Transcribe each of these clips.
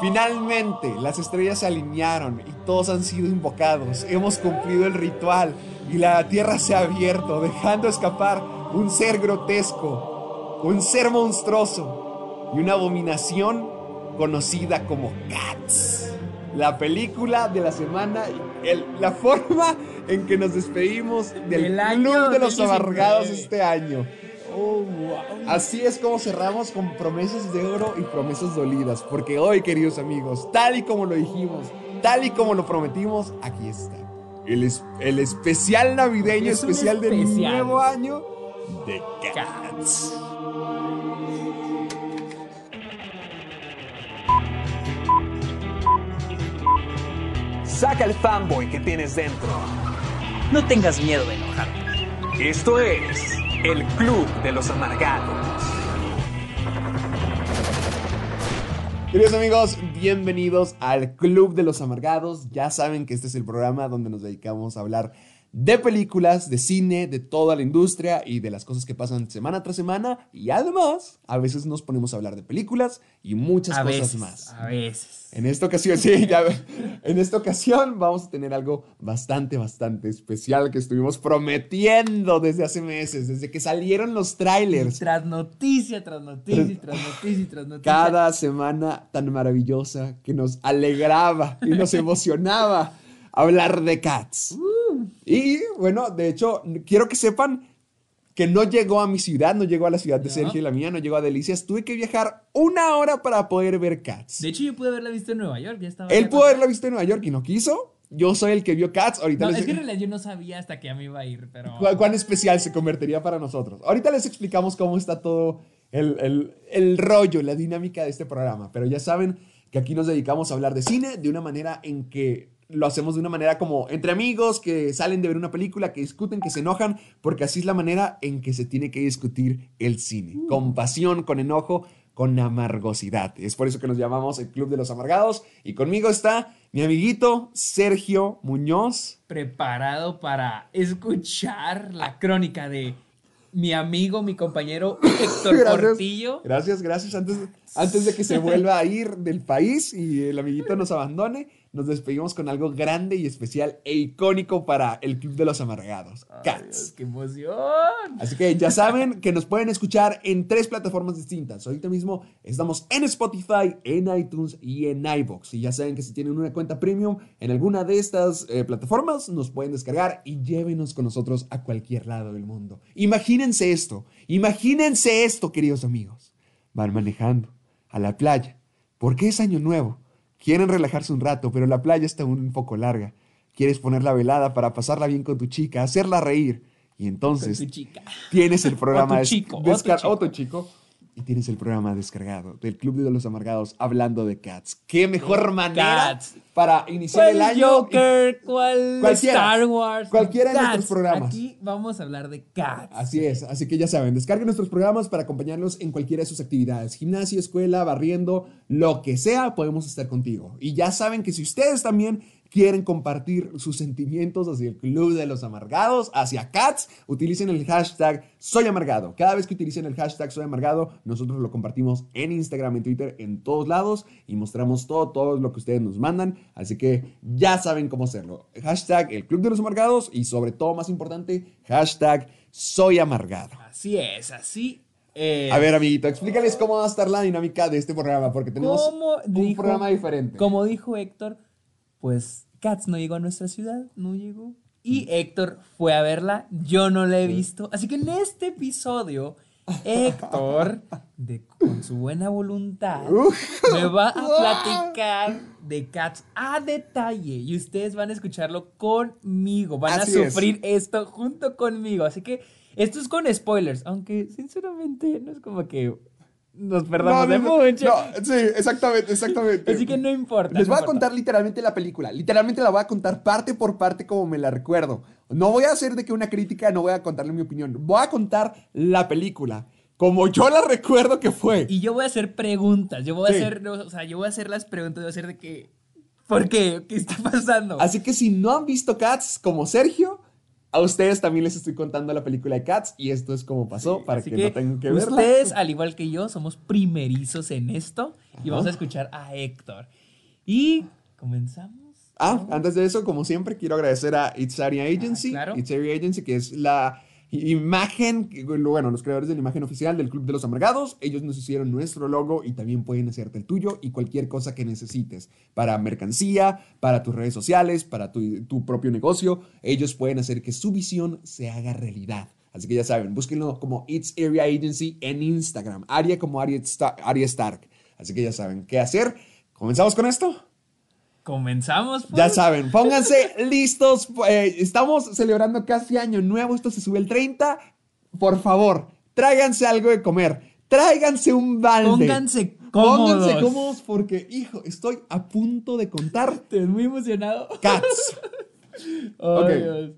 Finalmente, las estrellas se alinearon y todos han sido invocados. Hemos cumplido el ritual y la tierra se ha abierto, dejando escapar un ser grotesco, un ser monstruoso y una abominación conocida como Cats. La película de la semana, el- la forma en que nos despedimos del, Del año Club de los 2019. Amargados este año. Oh, wow. Así es como cerramos con promesas de oro y promesas dolidas. Porque hoy, queridos amigos, tal y como lo dijimos, tal y como lo prometimos, aquí está. El, es- el especial navideño, Es un especial del especial. nuevo año de Cats. Saca el fanboy que tienes dentro. No tengas miedo de enojarte. Esto es el Club de los Amargados. Queridos amigos, bienvenidos al Club de los Amargados. Ya saben que este es el programa donde nos dedicamos a hablar de películas, de cine, de toda la industria y de las cosas que pasan semana tras semana. Y además, a veces nos ponemos a hablar de películas y muchas A cosas veces, más. A veces. En esta ocasión, sí, ya en esta ocasión vamos a tener algo bastante, bastante especial que estuvimos prometiendo desde hace meses, desde que salieron los trailers. Tras noticia, tras noticia, tras noticia, tras noticia. Cada semana tan maravillosa que nos alegraba y nos emocionaba hablar de Cats. Y bueno, de hecho, quiero que sepan que no llegó a mi ciudad, no llegó a la ciudad de No. Sergio y la mía, no llegó a Delicias. Tuve que viajar una hora para poder ver Cats. De hecho, yo pude haberla visto en Nueva York. Ya estaba Él pudo haberla visto en Nueva York y no quiso. Yo soy el que vio Cats. Ahorita No, les es que en realidad yo no sabía hasta que ya me iba a ir, pero. ¿Cuán, cuán especial se convertiría para nosotros? Ahorita les explicamos cómo está todo el, el- el rollo, la dinámica de este programa. Pero ya saben que aquí nos dedicamos a hablar de cine de una manera en que lo hacemos de una manera como entre amigos que salen de ver una película, que discuten, que se enojan, porque así es la manera en que se tiene que discutir el cine. Con pasión, con enojo, con amargosidad. Es por eso que nos llamamos el Club de los Amargados. Y conmigo está mi amiguito Sergio Muñoz. preparado para escuchar la crónica de mi amigo, mi compañero Héctor Gracias. Portillo. Gracias, gracias. Antes, antes de que se vuelva a ir del país y el amiguito nos abandone, nos despedimos con algo grande y especial e icónico para el Club de los Amargados, Cats. Dios, ¡Qué emoción! Así que ya saben que nos pueden escuchar en tres plataformas distintas. Ahorita mismo estamos en Spotify, en iTunes y en iBox. Y ya saben que si tienen una cuenta premium en alguna de estas eh, plataformas, nos pueden descargar y llévenos con nosotros a cualquier lado del mundo. Imagínense esto, imagínense esto, queridos amigos. Van manejando a la playa porque es año nuevo. Quieren relajarse un rato, pero la playa está un poco larga. Quieres poner la velada para pasarla bien con tu chica, hacerla reír. Y entonces chica. tienes el programa O tu des- chico, o tu descar- chico. o tu chico, y tienes el programa descargado del Club de los Amargados hablando de Cats. Qué mejor manera Cats. para iniciar el ¿Cuál año. Joker? ¿Cuál. Star Wars? Cualquiera de nuestros programas. Aquí vamos a hablar de Cats. Así es, así que ya saben, descarguen nuestros programas para acompañarlos en cualquiera de sus actividades, gimnasio, escuela, barriendo, lo que sea, podemos estar contigo. Y ya saben que si ustedes también quieren compartir sus sentimientos hacia el Club de los Amargados, hacia Cats, utilicen el hashtag Soy Amargado. Cada vez que utilicen el hashtag Soy Amargado, nosotros lo compartimos en Instagram, en Twitter, en todos lados y mostramos todo, todo lo que ustedes nos mandan. Así que ya saben cómo hacerlo. Hashtag el Club de los Amargados y sobre todo, más importante, hashtag Soy Amargado. Así es, así. A ver, amiguito, explícales cómo va a estar la dinámica de este programa, porque tenemos ¿Cómo un dijo- programa diferente. Como dijo Héctor, pues Cats no llegó a nuestra ciudad, no llegó. Mm. Y Héctor fue a verla, yo no la he visto. Así que en este episodio, Héctor, de, con su buena voluntad, me va a platicar de Cats a detalle. Y ustedes van a escucharlo conmigo, van Así a es. sufrir esto junto conmigo. Así que Esto es con spoilers, aunque sinceramente no es como que nos perdamos No, de no, no, mucho. no, sí, exactamente, exactamente. Así que no importa. Les voy a contar literalmente la película. Literalmente la voy a contar parte por parte como me la recuerdo. No voy a hacer de que una crítica, no voy a contarle mi opinión. Voy a contar la película como yo la recuerdo que fue. Y yo voy a hacer preguntas. Yo voy a hacer, o sea, yo voy a hacer las preguntas, voy a hacer de que. ¿Por qué? ¿Qué está pasando? Así que si no han visto Cats como Sergio, a ustedes también les estoy contando la película de Cats y esto es como pasó para que, no tengan que verla. ustedes, al igual que yo, somos primerizos en esto y vamos a escuchar a Héctor. Y comenzamos. Ah, antes de eso, como siempre, quiero agradecer a It's Area Agency. Ah, claro. It's Area Agency, que es la imagen, bueno, los creadores de la imagen oficial del Club de los Amargados. Ellos nos hicieron nuestro logo y también pueden hacerte el tuyo y cualquier cosa que necesites para mercancía, para tus redes sociales, para tu, tu propio negocio. Ellos pueden hacer que su visión se haga realidad. Así que ya saben, búsquenlo como It's Area Agency en Instagram. Aria como Aria Stark. Así que ya saben qué hacer. ¿Comenzamos con esto? Comenzamos. pues. Ya saben, pónganse listos. eh, estamos celebrando casi año nuevo. Esto se sube el 30. Por favor, tráiganse algo de comer. Tráiganse un balde. Pónganse cómodos. Pónganse cómodos porque, hijo, estoy a punto de contar Estoy muy emocionado. cats. Dios.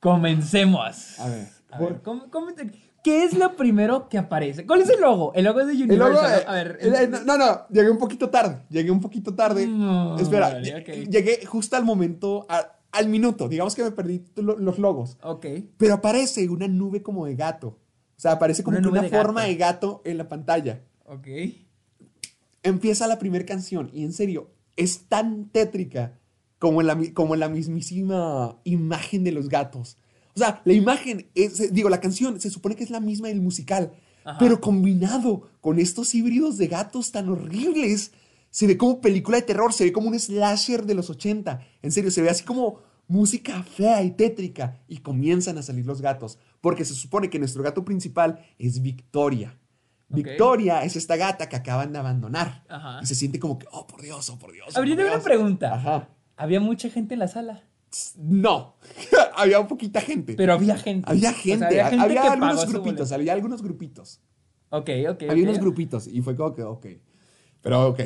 Comencemos. A ver. A ver, com- comente- ¿Qué es lo primero que aparece? ¿Cuál es el logo? El logo es de Universal. eh, A ver. eh, no, no, llegué un poquito tarde. Llegué un poquito tarde. No, Espera, vale, llegué justo al momento, a- al minuto. Digamos que me perdí lo- los logos. Ok. Pero aparece una nube como de gato. O sea, aparece como Una que nube una de forma gato. de gato en la pantalla. Ok. Empieza la primera canción y en serio, es tan tétrica como la, como la mismísima imagen de los gatos. O sea, la imagen, es, digo, la canción se supone que es la misma del musical, Ajá. pero combinado con estos híbridos de gatos tan horribles, se ve como película de terror, se ve como un slasher de los 80. En serio, se ve así como música fea y tétrica y comienzan a salir los gatos, porque se supone que nuestro gato principal es Victoria. Victoria es esta gata que acaban de abandonar. Ajá. Y se siente como que, oh, por Dios, oh, por Dios. oh, Habría una Dios". pregunta. Ajá. Había mucha gente en la sala, No, había poquita gente. pero había gente. había O sea, gente, había gente había que algunos grupitos, había algunos grupitos. Ok, ok. Había unos grupitos y fue como que, ok. Pero, ok.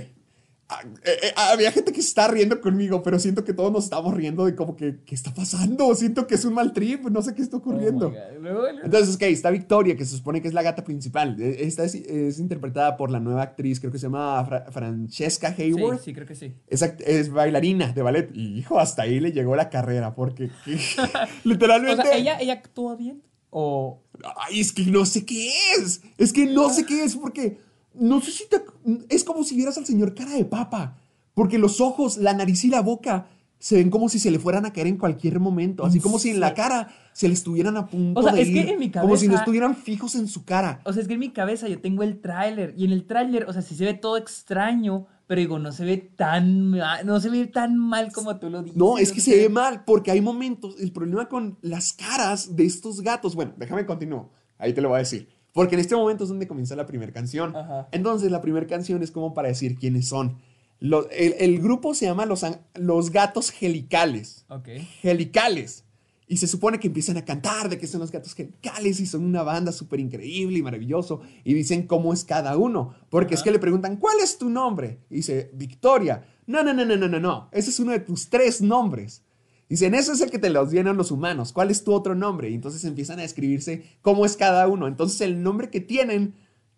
Ah, eh, eh, había gente que se está riendo conmigo, pero siento que todos nos estamos riendo de como que, ¿qué está pasando? Siento que es un mal trip, no sé qué está Oh ocurriendo. Luego- Entonces, ok, está Victoria, que se supone que es la gata principal. E- Esta es, es interpretada por la nueva actriz, creo que se llama Fra- Francesca Sí, Hayward. sí, creo que sí. Es, es bailarina de ballet. Y hijo, hasta ahí le llegó la carrera, porque literalmente. O sea, ¿ella, ella actúa bien? O. Ay, es que no sé qué es. Es que no sé qué es, porque no sé si te. Es como si vieras al señor cara de papa. Porque los ojos, la nariz y la boca se ven como si se le fueran a caer en cualquier momento. Así como si en la cara se le estuvieran a punto O sea, de es que en mi Como si no cabeza- estuvieran fijos en su cara. O sea, es que en mi cabeza yo tengo el tráiler. Y en el tráiler, o sea, sí se ve todo extraño. Pero digo, no se ve tan. No se ve tan mal como tú lo dices. No, es que se ve mal, porque hay momentos, el problema con las caras de estos gatos, bueno, déjame continuar, ahí te lo voy a decir, porque en este momento es donde comienza la primera canción. Ajá. Entonces la primera canción es como para decir quiénes son. El, el grupo se llama Los, Gatos Helicales. Ok. Helicales. Y se supone que empiezan a cantar de que son los gatos helicales y son una banda súper increíble y maravilloso. Y dicen cómo es cada uno. Porque es que le preguntan, ¿cuál es tu nombre? Y dice, Victoria. No, no, no, no, no, no, no. Ese es uno de tus tres nombres. Dicen, eso es el que te los dieron los humanos. ¿Cuál es tu otro nombre? Y entonces empiezan a describirse cómo es cada uno. Entonces el nombre que tienen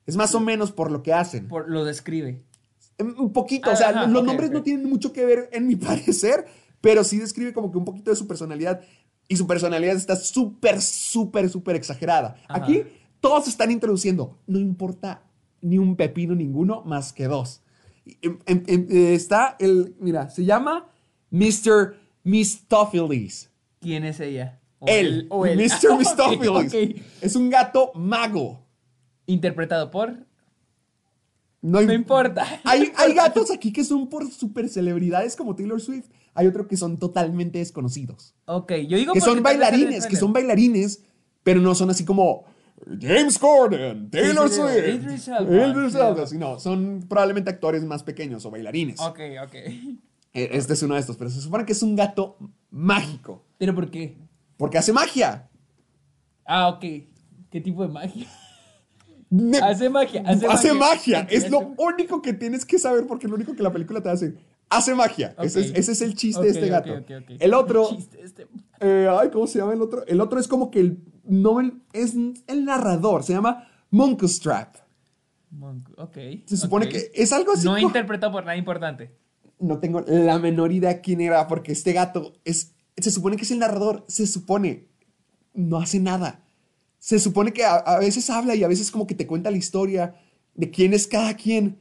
es más o menos por lo que hacen. Por, lo describe. Un poquito, o sea, Ajá, los nombres no tienen mucho que ver en mi parecer, pero sí describe como que un poquito de su personalidad y su personalidad está súper, súper, súper exagerada. Ajá. Aquí todos están introduciendo, no importa ni un pepino ninguno más que dos. Em- em- em- eh, está el, mira, se llama Mr. Mistopheles. ¿Quién es ella? O Él, o él. Mr. Mistopheles. Es un gato mago. Interpretado por. No, No im- importa. Hay, hay gatos aquí que son por super celebridades como Taylor Swift. Hay otros que son totalmente desconocidos. Ok, yo digo Que son bailarines, que son bailarines, pero no son así como James Corden, Taylor sí, sí, Swift, Idris Elba, Idris. Elba, sí, no, son probablemente actores más pequeños o bailarines. Ok, ok. Eh, Este es uno de estos, pero se supone que es un gato mágico, ¿Pero por qué? porque hace magia. Ah, ok. ¿Qué tipo de magia? Ne- Hace magia, hace Hace magia. Es lo único que tienes que saber porque es lo único que la película te hace. Hace magia. Ese, es, ese es el chiste de este gato. El otro, Chiste este- eh, ay, ¿cómo se llama el otro? El otro es como que el Nobel es el narrador. Se llama Monkustrap. Monk, Ok. Se supone que es algo así. No co- interpretado por nada importante. No tengo la menor idea quién era, porque este gato es, se supone que es el narrador, se supone, no hace nada. Se supone que a, a veces habla y a veces como que te cuenta la historia de quién es cada quien,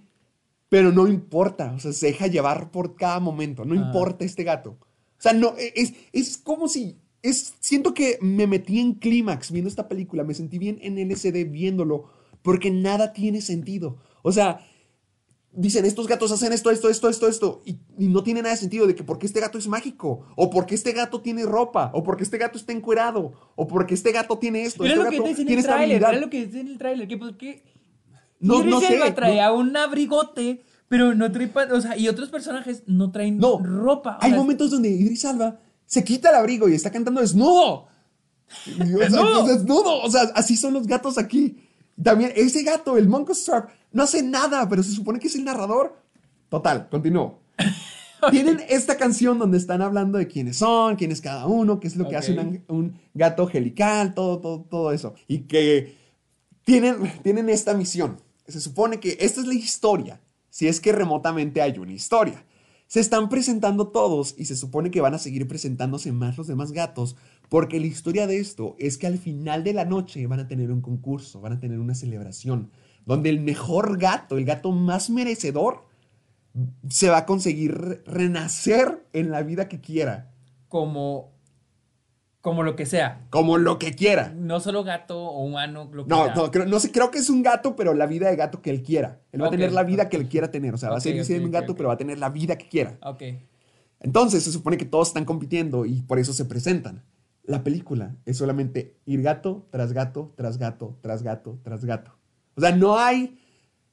pero no importa, o sea, se deja llevar por cada momento, no Ah. importa este gato. O sea, no, e, es, es como si, es, siento que me metí en clímax viendo esta película, me sentí bien en LSD viéndolo, porque nada tiene sentido. O sea, dicen, estos gatos hacen esto, esto, esto, esto, esto, y, y no tiene nada de sentido de que porque este gato es mágico, o porque este gato tiene ropa, o porque este gato está encuerado, o porque este gato tiene esto, Era este lo que gato dice en tiene el esta habilidad. era lo que dice en el tráiler, que por qué No, Idris no sé, traía no- un abrigote, pero no trae, o sea, y otros personajes no traen No, ropa. Hay momentos donde Idris Alba se quita el abrigo y está cantando ¡Desnudo! desnudo. O sea, así son los gatos aquí. También ese gato, el Monko Strap, no hace nada, pero se supone que es el narrador. Total, continúo. Tienen esta canción donde están hablando de quiénes son, quién es cada uno, qué es lo que hace un gato angelical, todo, todo, todo eso. Y que tienen, tienen esta misión. Se supone que esta es la historia, si es que remotamente hay una historia. Se están presentando todos y se supone que van a seguir presentándose más los demás gatos, porque la historia de esto es que al final de la noche van a tener un concurso, van a tener una celebración, donde el mejor gato, el gato más merecedor, se va a conseguir re- renacer en la vida que quiera, como, como lo que sea. como lo que quiera. No solo gato o humano, lo que No, sea. no, creo, no sé, creo que es un gato, pero la vida de gato que él quiera. Él va a tener la vida que él quiera tener. O sea, va a seguir ok, siendo un gato, pero va a tener la vida que quiera. Ok. Entonces, se supone que todos están compitiendo y por eso se presentan. La película es solamente ir gato tras gato, tras gato, tras gato, tras gato. O sea, no hay.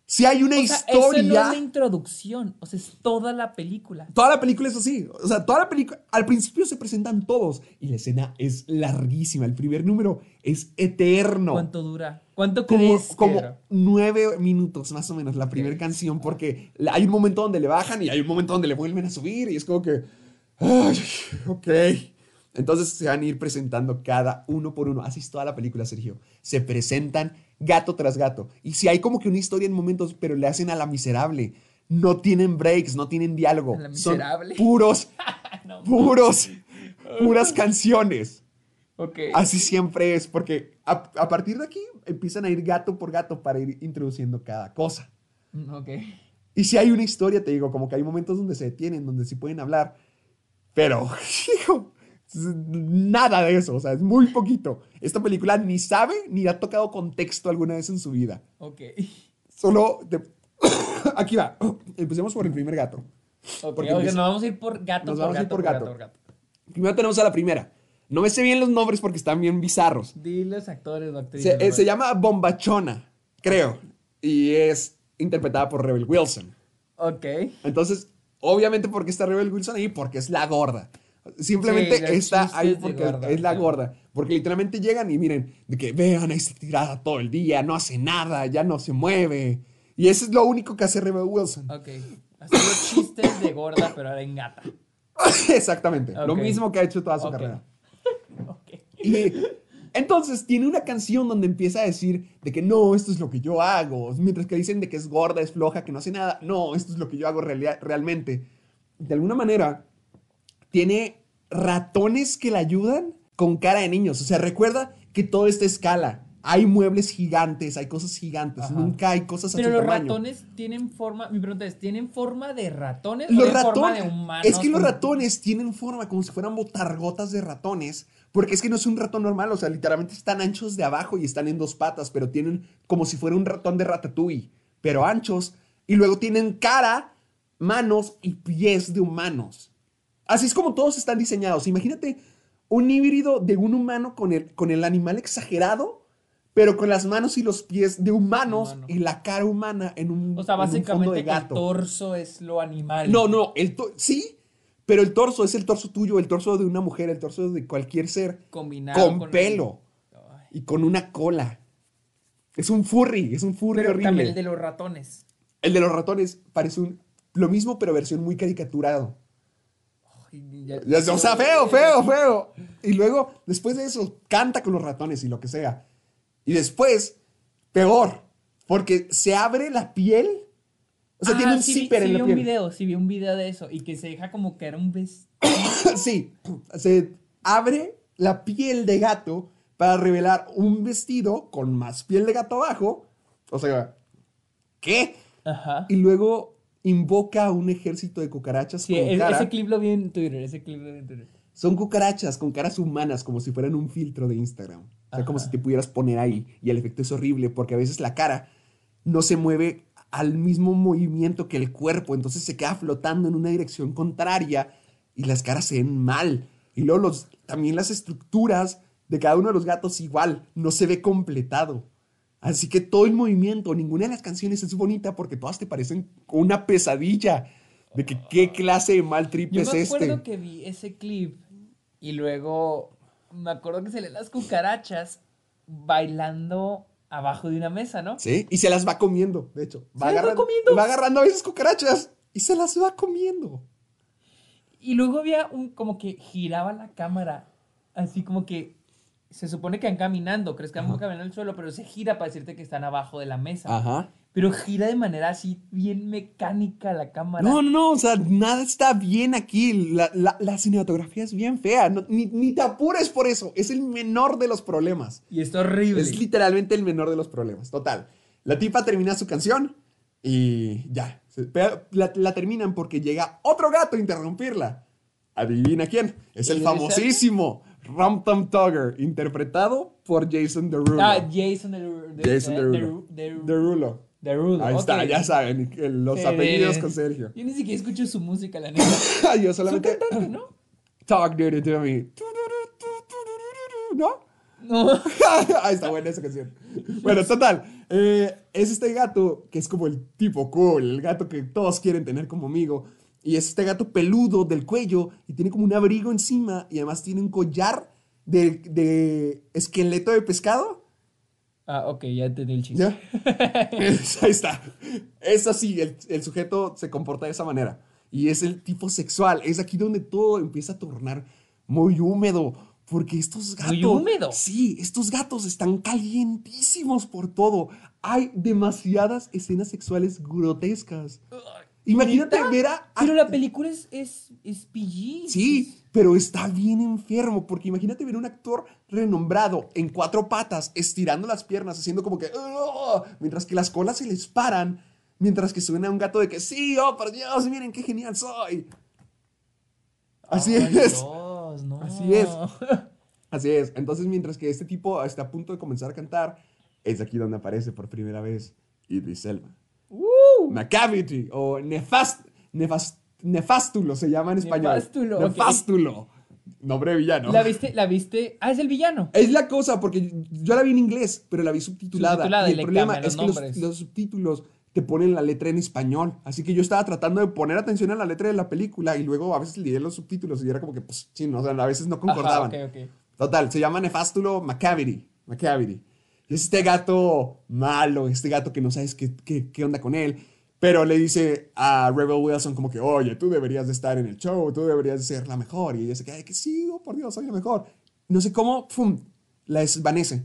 Si hay una O sea, historia. eso no es la introducción, o sea, es toda la película. Toda la película es así. O sea, toda la película. Al principio se presentan todos y la escena es larguísima. El primer número es eterno. ¿Cuánto dura? ¿Cuánto como, crees como nueve minutos más o menos la primera canción porque hay un momento donde le bajan y hay un momento donde le vuelven a subir y es como que ay, ok entonces se van a ir presentando cada uno por uno así es toda la película Sergio se presentan gato tras gato y si hay como que una historia en momentos pero le hacen a la miserable no tienen breaks no tienen diálogo ¿A la son miserable? puros No. puros puras canciones Ok. Así siempre es, porque a, a partir de aquí empiezan a ir gato por gato para ir introduciendo cada cosa. Mm, Ok. Y si hay una historia, te digo, como que hay momentos donde se detienen, donde sí pueden hablar, pero, hijo, nada de eso, o sea, es muy poquito. Esta película ni sabe ni ha tocado contexto alguna vez en su vida. Ok. Solo, aquí va, empecemos por el primer gato. Porque nos vamos a ir por gato, Nos por vamos a ir por por gato. gato, gato. Primero tenemos a la primera. No me sé bien los nombres porque están bien bizarros. Di los actores o actrices. Se, eh, se llama Bombachona, creo. Y es interpretada por Rebel Wilson. Ok. Entonces, obviamente, porque está Rebel Wilson ahí? Porque es la gorda. Simplemente Sí, está ahí porque gorda, es la gorda. Porque literalmente llegan y miren, de que vean, ahí está tirada todo el día, no hace nada, ya no se mueve. Y eso es lo único que hace Rebel Wilson. Ok. Haciendo chistes de gorda, pero ahora en gata. Exactamente. Lo mismo que ha hecho toda su carrera. Ok. Y entonces tiene una canción donde empieza a decir de que no, esto es lo que yo hago. Mientras que dicen de que es gorda, es floja, que no hace nada. No, esto es lo que yo hago realia- realmente. De alguna manera, tiene ratones que la ayudan con cara de niños. O sea, recuerda que todo está a escala. Hay muebles gigantes, hay cosas gigantes. Ajá. Nunca hay cosas a Pero su los tamaño. ratones tienen forma. Mi pregunta es: ¿tienen forma de ratones o Los tienen forma ratones. de humanos? Es que los ratones tienen forma como si fueran botargotas de ratones. Porque es que no es un ratón normal. O sea, literalmente están anchos de abajo y están en dos patas. Pero tienen como si fuera un ratón de ratatouille. Pero anchos. Y luego tienen cara, manos y pies de humanos. Así es como todos están diseñados. Imagínate un híbrido de un humano con el, con el animal exagerado. Pero con las manos y los pies de humanos Humano. y la cara humana en un, O sea, fondo básicamente de el gato. torso es lo animal. No, no, el sí, pero el torso es el torso tuyo, el torso de una mujer, el torso de cualquier ser Combinado con, pelo y con una cola. Es un furry, es un furry Pero horrible. también el de los ratones. El de los ratones parece un, lo mismo, pero versión muy caricaturado. Ya- Ya, O sea, feo, feo, feo. Y luego, después de eso, canta con los ratones y lo que sea. Y después, peor, porque se abre la piel. O sea, Ah, tiene un sí vi- zipper sí en vi la un piel. video, sí vi un video de eso y que se deja como que era un vestido. sí, se abre la piel de gato para revelar un vestido con más piel de gato abajo. O sea, ¿qué? Ajá. Y luego invoca a un ejército de cucarachas Sí, con cara. ese clip lo vi en Twitter, ese clip lo vi en Twitter. Son cucarachas con caras humanas, como si fueran un filtro de Instagram. O sea, como si te pudieras poner ahí. Y el efecto es horrible porque a veces la cara no se mueve al mismo movimiento que el cuerpo. Entonces se queda flotando en una dirección contraria y las caras se ven mal. Y luego los, también las estructuras de cada uno de los gatos igual. No se ve completado. Así que todo el movimiento, ninguna de las canciones es bonita porque todas te parecen una pesadilla. De que qué clase de mal trip Yo es me acuerdo este. que vi ese clip y luego me acuerdo que se le las cucarachas bailando abajo de una mesa, ¿no? Sí, y se las va comiendo, de hecho. Se las va comiendo. Va agarrando a veces cucarachas y se las va comiendo. Y luego había un como que giraba la cámara, así como que se supone que van caminando, crees que van caminando en el suelo, pero se gira para decirte que están abajo de la mesa. Ajá. Pero gira de manera así bien mecánica la cámara. No, no, no, o sea, nada está bien aquí. La, la- la cinematografía es bien fea. no- ni, ni te apures por eso. Es el menor de los problemas. Y está horrible. Es literalmente el menor de los problemas. Total. La tipa termina su canción y ya. La, la terminan porque llega otro gato a interrumpirla. Adivina quién. Es el ¿El de famosísimo Rum Tum Tugger, interpretado por Jason Derulo. Ah, Jason Derulo. Jason Derulo. Derulo. Derulo. Derulo. Ahí está, ya saben, los apellidos de- con Sergio. Yo ni siquiera escucho su música, la neta. Yo solamente. cantante, ¿no? Talk dirty to me. ¿No? No. Ahí está buena esa canción. Bueno, total. eh, es este gato que es como el tipo cool, el gato que todos quieren tener como amigo. Y es este gato peludo del cuello y tiene como un abrigo encima y además tiene un collar de, de esqueleto de pescado. Ah, ok, ya entendí el chiste. ¿Ya? Es- Ahí está. Es así, el, el sujeto se comporta de esa manera. Y es el tipo sexual. Es aquí donde todo empieza a tornar muy húmedo. Porque estos gatos. ¿Muy húmedo? Sí, estos gatos están calientísimos por todo. Hay demasiadas escenas sexuales grotescas. Imagínate ¿Neta? ver a. Pero la película es, es, es PG. Sí, pero está bien enfermo, porque imagínate ver un actor renombrado en cuatro patas, estirando las piernas, haciendo como que, mientras que las colas se les paran, mientras que suena un gato de que, sí, oh, por Dios, miren qué genial soy. Así Ay, es. Dios, no. Así es. Así es. Entonces, mientras que este tipo está a punto de comenzar a cantar, es aquí donde aparece por primera vez Idris Elba. Macavity o nefast, nefast, nefástulo se llama en español. Nefástulo, ok. Nefástulo. Nombre de villano. ¿La viste? ¿La viste? Ah, es el villano. Es la cosa, porque yo la vi en inglés, pero la vi subtitulada. Subtitulada y el le problema es que los, subtítulos te ponen la letra en español. Así que yo estaba tratando de poner atención a la letra de la película y luego a veces leía los subtítulos y era como que, pues, sí, no, o sea, a veces no concordaban. Ajá, ok, ok. Total, se llama Nefástulo Macavity. Macavity. Este gato malo, este gato que no sabes qué, qué, qué onda con él. Pero le dice a Rebel Wilson como que, oye, tú deberías de estar en el show, tú deberías de ser la mejor. Y ella se queda que sí, oh, por Dios, soy la mejor. No sé cómo, ¡fum! La desvanece.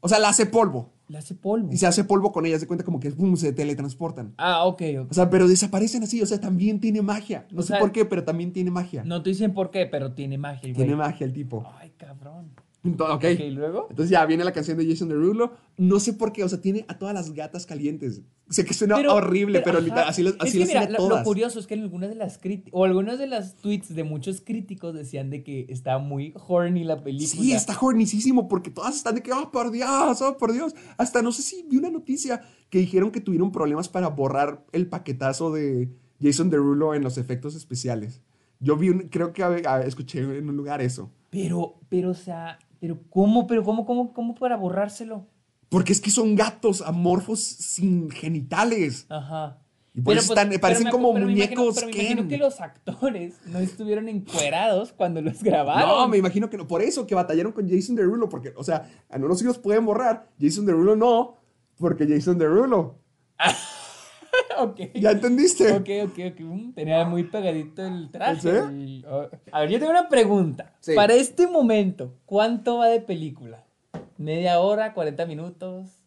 O sea, la hace polvo. Le hace polvo. Y se hace polvo con ella, se cuenta como que, ¡pum! Se teletransportan. Ah, ok, ok. O sea, pero desaparecen así, o sea, también tiene magia. No O sé sea, por qué, pero también tiene magia. No te dicen por qué, pero tiene magia, tiene güey. magia el tipo. Ay, cabrón. Entonces, ok. Ok, ¿y luego? Entonces ya viene la canción de Jason Derulo. No sé por qué, o sea, tiene a todas las gatas calientes. Sé que suena horrible, pero, literal, así, Es así que las mira, tiene a lo, lo todas. curioso es que en algunas de las críticas, o algunas de las tweets de muchos críticos decían de que estaba muy horny la película. Sí, está hornicísimo porque todas están de que, oh, por Dios, oh, por Dios. Hasta no sé si vi una noticia que dijeron que tuvieron problemas para borrar el paquetazo de Jason Derulo en los efectos especiales. Yo vi, un- creo que a- a- escuché en un lugar eso. Pero, pero, o sea, pero ¿cómo, pero cómo, cómo, cómo para borrárselo? Porque es que son gatos amorfos sin genitales. Ajá. Y por eso están- parecen me- como me imagino- muñecos pero me imagino Ken. que los actores no estuvieron encuerados cuando los grabaron. No, me imagino que no. Por eso que batallaron con Jason Derulo, porque, o sea, a no si los pueden borrar. Jason Derulo no, Porque Jason Derulo. ok. ¿Ya entendiste? Ok, ok, ok. Mm, Tenía muy pegadito el traje. Oh. A ver, yo tengo una pregunta. Sí. Para este momento, ¿cuánto va de película? ¿Media hora? ¿40 minutos?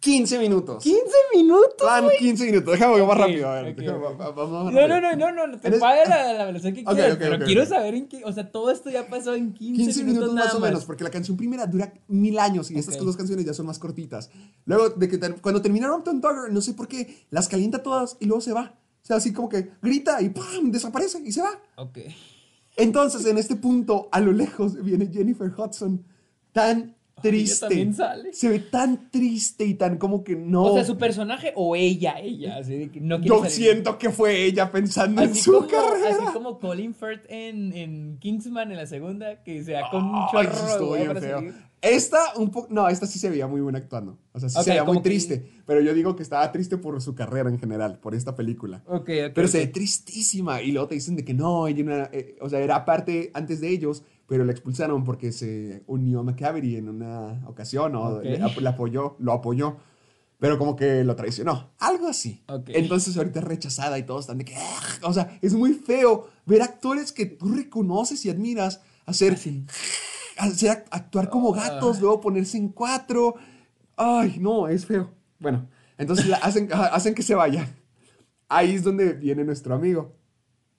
15 minutos. ¿15 minutos? Van 15 minutos. Déjame ir más rápido. A ver, ok, déjame- ok. va- vamos más No, rápido. no, no, no, no, no te Eres- paga la, la velocidad que quieras, pero quiero saber en qué, o sea, todo esto ya pasó en 15, 15 minutos más o menos, porque la canción primera dura mil años y estas dos canciones ya son más cortitas. Luego, de que cuando terminaron Uptown Dogger, no sé por qué, las calienta todas y luego se va. O sea, así como que grita y ¡pam! desaparece y se va. Ok. Entonces, en este punto, a lo lejos viene Jennifer Hudson, tan triste. sale. Se ve tan triste y tan como que no. O sea, su personaje o ella, ella, así de que no Yo salir. siento que fue ella pensando en su como, carrera. así como Colin Firth en, en Kingsman en la segunda, que se da con un Ay, chorro de para salir. Esta, un poco. No, esta sí se veía muy buena actuando. O sea, sí se veía muy que- triste. Pero yo digo que estaba triste por su carrera en general, por esta película. Ok. Pero se ve tristísima. Y luego te dicen de que no, ella no era- eh, o sea, era parte antes de ellos, pero la expulsaron porque se unió a McCavity en una ocasión o Ok. le, ap- le apoyó, lo apoyó. Pero como que lo traicionó. Algo así. Entonces ahorita es rechazada y todos están de que. "Ah", O sea, es muy feo ver actores que tú reconoces y admiras hacer Así. hacer act- actuar como gatos, luego ponerse en cuatro. Ay, no, es feo. Bueno, entonces la hacen, hacen que se vaya. Ahí es donde viene nuestro amigo,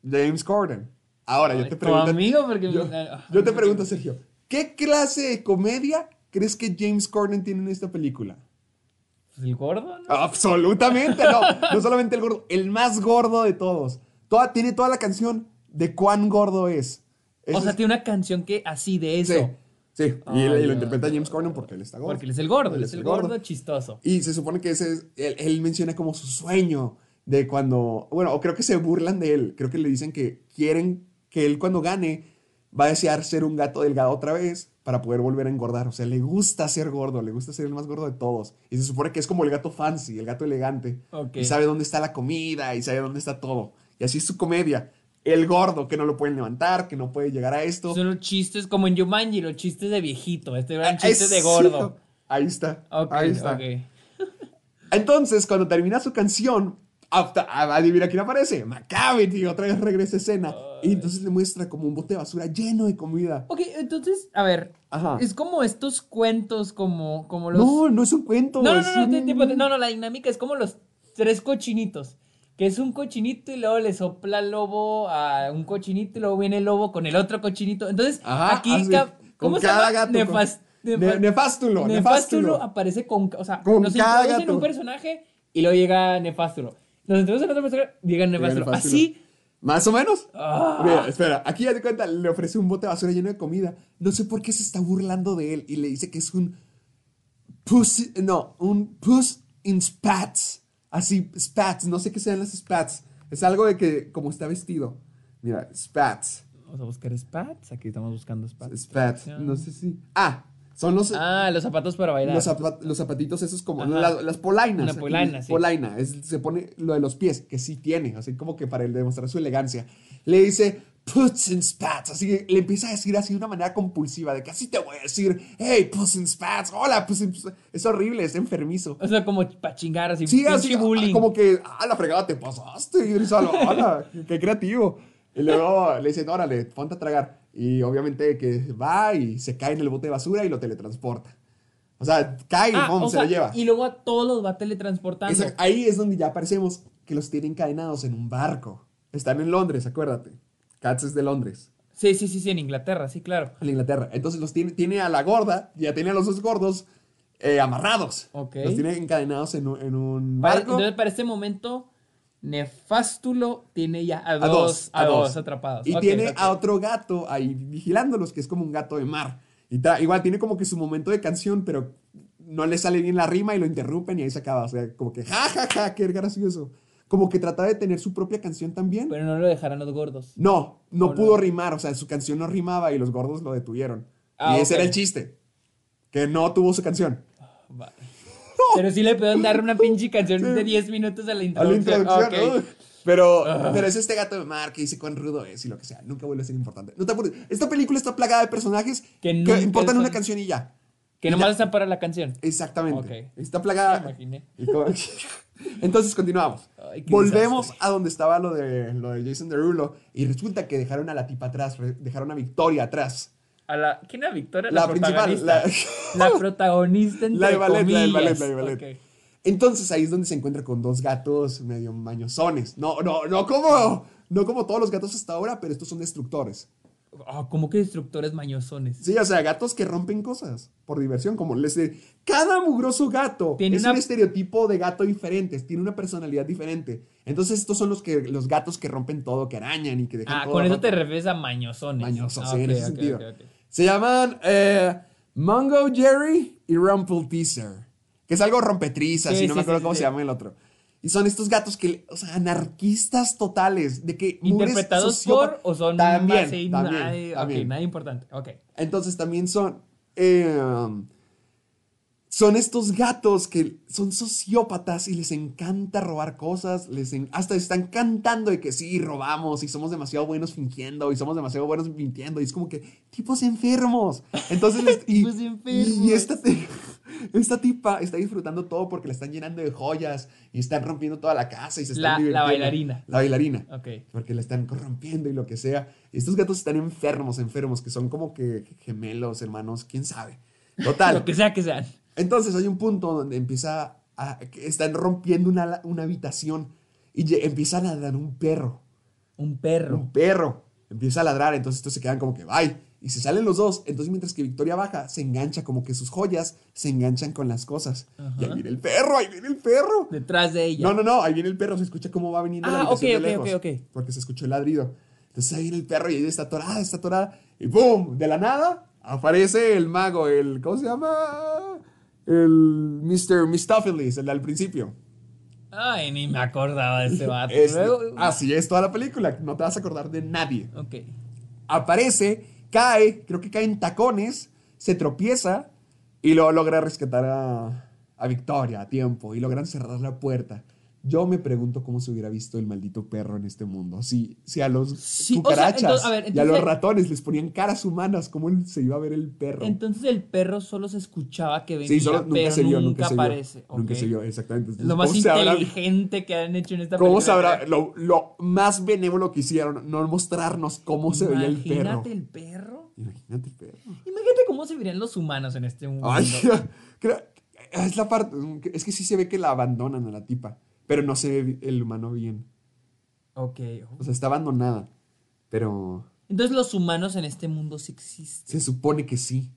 James Corden. Ahora, yo te pregunto. amigo, porque- yo, ah, yo te pregunto, Sergio, ¿qué clase de comedia crees que James Corden tiene en esta película? Pues el gordo, ¿no? Absolutamente, no. No solamente el gordo, el más gordo de todos. Toda, tiene toda la canción de cuán gordo es. o sea, es- tiene una canción que así de eso. Sí, sí. y, lo interpreta James Corden porque él está gordo. Porque él es el gordo, él Él es el gordo, chistoso. Y se supone que ese es, él, él menciona como su sueño de cuando, bueno, o creo que se burlan de él, creo que le dicen que quieren que él cuando gane va a desear ser un gato delgado otra vez para poder volver a engordar, o sea, le gusta ser gordo, le gusta ser el más gordo de todos. Y se supone que es como el gato fancy, el gato elegante. Y sabe dónde está la comida y sabe dónde está todo. Y así es su comedia. El gordo que no lo pueden levantar, que no puede llegar a esto. Son los chistes como en Jumanji, los chistes de viejito. Este Ah, eran chistes de gordo. Ahí está. Ahí está. Entonces, cuando termina su canción, ah, adivina quién aparece. Macavity, otra vez regresa a escena. Y entonces le muestra como un bote de basura lleno de comida. Ok, entonces, a ver. Ajá. Es como estos cuentos, como, como los. No, no es un cuento. no, no, no, un- tipo no, no, la dinámica es como los tres cochinitos. Que es un cochinito y luego le sopla el lobo a un cochinito y luego viene el lobo con el otro cochinito. Entonces, Ajá, aquí, así, ca- ¿cómo se llama? gato, Nefas- con- nefa- Ne- nefástulo, Nefástulo nefástulo. aparece con, o sea, Con nos cada gato. un personaje y luego llega Nefástulo. Nos introducen otro personaje, llega Nefástulo. Nefástulo. Así, Más o menos. Ah. Mira, espera, aquí ya te cuenta, le ofrece un bote de basura lleno de comida. No sé por qué se está burlando de él y le dice que es un pussy, no, un puss in spats. Así, spats, no sé qué sean las spats. Es algo de que, como está vestido. Mira, spats. Vamos a buscar spats. Aquí estamos buscando spats. Spats, no sé si. Ah, son los, Ah, los zapatos para bailar. los, zapa- los zapatitos esos como la- las polainas. Una aquí, polaina, sí. Polaina, es- se pone lo de los pies, que sí tiene, así como que para demostrar su elegancia. Le dice, puts in spats, así que le empieza a decir así de una manera compulsiva, de que así te voy a decir, hey, puss in spats, hola, puss in spats. Es horrible, es enfermizo. O sea, como para chingar así. Sí, así, bullying. como que, ah, la fregada te pasaste, y dice, "Hola, hola, qué creativo. Y luego le dicen, órale, ponte a tragar. Y obviamente que va y se cae en el bote de basura y lo teletransporta. O sea, cae y Ah, se sea, lo lleva. Y luego a todos los va teletransportando. Esa- ahí es donde ya aparecemos que los tienen encadenados en un barco. Están en Londres, acuérdate. Cats es de Londres, Sí, sí, sí, sí, en Inglaterra, sí, claro. en Inglaterra. Entonces los tiene, tiene a la gorda, ya tiene a los dos gordos eh, amarrados. Ok. Los tiene encadenados en, un- en un Para- barco. entonces, para este momento, Nefástulo tiene ya a a dos, dos, a dos atrapados. Y Ok, tiene ok. a otro gato ahí vigilándolos, que es como un gato de mar. Y ta- igual tiene como que su momento de canción, pero no le sale bien la rima y lo interrumpen y ahí se acaba. O sea, como que ja, ja, ja, qué gracioso. Como que trataba de tener su propia canción también. Pero no lo dejarán los gordos. No, no ¿O no? pudo rimar, o sea, su canción no rimaba y los gordos lo detuvieron. Ah, y ese ok. era el chiste, que no tuvo su canción. Pero sí le pueden dar una pinche canción de 10 minutos a la A la introducción. Pero, pero es este gato de mar que dice cuán rudo es y lo que sea. Nunca vuelve a ser importante. No te apures. Esta película está plagada de personajes Que importan son- una canción y ya. Que Y nomás ya- está para la canción. Exactamente. Está plagada. Entonces continuamos. Ay, Volvemos desastre. a donde estaba lo de, lo de Jason Derulo y resulta que dejaron a la tipa atrás, dejaron a Victoria atrás. A la, ¿Quién era Victoria? La principal, protagonista. la- La, protagonista entre La de ballet, la ballet, de ballet. Entonces ahí es donde se encuentra con dos gatos medio mañosones. No, no, no como, no como todos los gatos hasta ahora, pero estos son destructores. Ah, ¿Cómo que destructores mañosones? Sí, o sea, gatos que rompen cosas por diversión, como les cada mugroso gato Tiene es una- un estereotipo de gato diferente, tiene una personalidad diferente. Entonces estos son los que los gatos que rompen todo, que arañan y que dejan Ah, todo con eso te refieres a mañosones. Mañosos, Ah, sí, en ok, ese sentido. Se llaman eh, Mungo Jerry y Rumple Teaser, que es algo rompetrizas Sí, y no sí, me acuerdo sí, cómo se llama el otro. Y son estos gatos que, o sea, anarquistas totales, de que ¿Interpretados por o son también, base- también, ok, también. nada importante. Ok. Entonces también son. eh, son estos gatos que son sociópatas y les encanta robar cosas. Les en- hasta están cantando de que sí, robamos y somos demasiado buenos fingiendo y somos demasiado buenos mintiendo. Y es como que tipos enfermos. Entonces, les- y, Tipos enfermos. y esta, te- esta tipa está disfrutando todo porque la están llenando de joyas y están rompiendo toda la casa y se están La- bailarina. La bailarina Ok. porque la están corrompiendo y lo que sea. Y estos gatos están enfermos, enfermos, que son como que gemelos, hermanos, quién sabe. Total. Lo que sea que sean. Entonces hay un punto donde empieza a, están rompiendo una, una habitación y empieza a ladrar un perro. Un perro. Un perro. Empieza a ladrar, entonces estos se quedan como que bye. Y se salen los dos. Entonces mientras que Victoria baja, se engancha como que sus joyas se enganchan con las cosas. Y ahí Ajá. viene el perro, ahí viene el perro. Detrás de ella. No, no, no, ahí viene el perro, se escucha cómo va viniendo la Ah, habitación ok, de lejos. Porque se escuchó el ladrido. Entonces ahí viene el perro y ella está atorada, está atorada. Y ¡boom! De la nada aparece el mago, el. ¿Cómo se llama? El Mr. Mistopheles, el al principio. Ay, ni me acordaba de ese vato. Es- Luego- así es toda la película, no te vas a acordar de nadie. Ok. Aparece, cae, creo que cae en tacones, se tropieza y luego logra rescatar a, a Victoria a tiempo y logran cerrar la puerta. Yo me pregunto cómo se hubiera visto el maldito perro en este mundo. Si, si a los Sí, o sea, cucarachas entonces, a ver, y a los ratones les ponían caras humanas, ¿cómo se iba a ver el perro? Entonces el perro solo se escuchaba que venía, sí, solo nunca pero se vio, nunca nunca se vio. aparece. Nunca se vio, exactamente. Lo más ¿Cómo se habrá- inteligente que han hecho en esta ¿Cómo película. sabrá? Lo, lo más benévolo que hicieron, no mostrarnos cómo se veía el perro. Imagínate el perro. Imagínate el perro. Imagínate cómo se verían los humanos en este mundo. Ay, creo- es la parte. Es que sí se ve que la abandonan a la tipa. Pero no se ve el humano bien. Ok. O sea, está abandonada. Pero Entonces los humanos en este mundo sí existen. se supone que sí.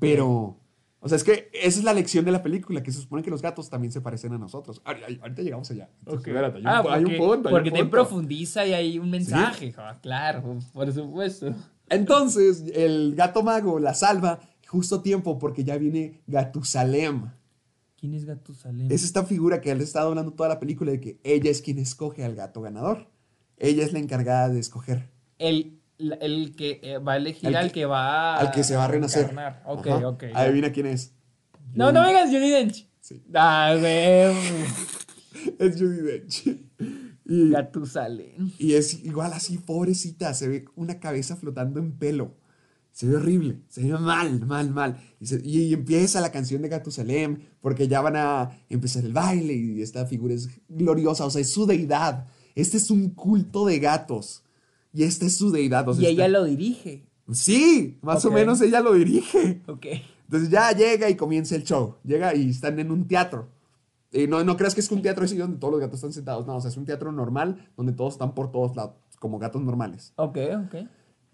Pero. O sea, es que esa es la lección de la película, que se supone que los gatos también se parecen a nosotros. Ahori- ahorita, ahorita llegamos allá. Entonces, Ok. espérate, hay un Ah, hay un porque- punto, hay un Porque te profundiza y hay un mensaje. Ah, claro, por supuesto. Entonces, el gato mago la salva justo a tiempo porque ya viene Gatusalem. ¿Quién es Gatusalem? Es esta figura que él estado hablando toda la película de que ella es quien escoge al gato ganador. Ella es la encargada de escoger. El, el que eh, va a elegir Al que- al que va al que se va a renacer. encarnar. Ok, Ajá. ok. Adivina quién es. No, no me digas Judy Dench. Sí. Ah. Es Judy Dench. Y, y es igual así, pobrecita. Se ve una cabeza flotando en pelo. Se ve horrible. Se ve mal, mal, mal. Y, se- y empieza la canción de Gatusalem porque ya van a empezar el baile y esta figura es gloriosa. O sea, es su deidad. Este es un culto de gatos. Y esta es su deidad. o sea, Y ella está- lo dirige. Sí, más o Ok. menos ella lo dirige. Ok. Entonces ya llega y comienza el show. Llega y están en un teatro. Y no, no creas que es un teatro así donde todos los gatos están sentados. No, o sea, es un teatro normal donde todos están por todos lados, como gatos normales. Ok, ok.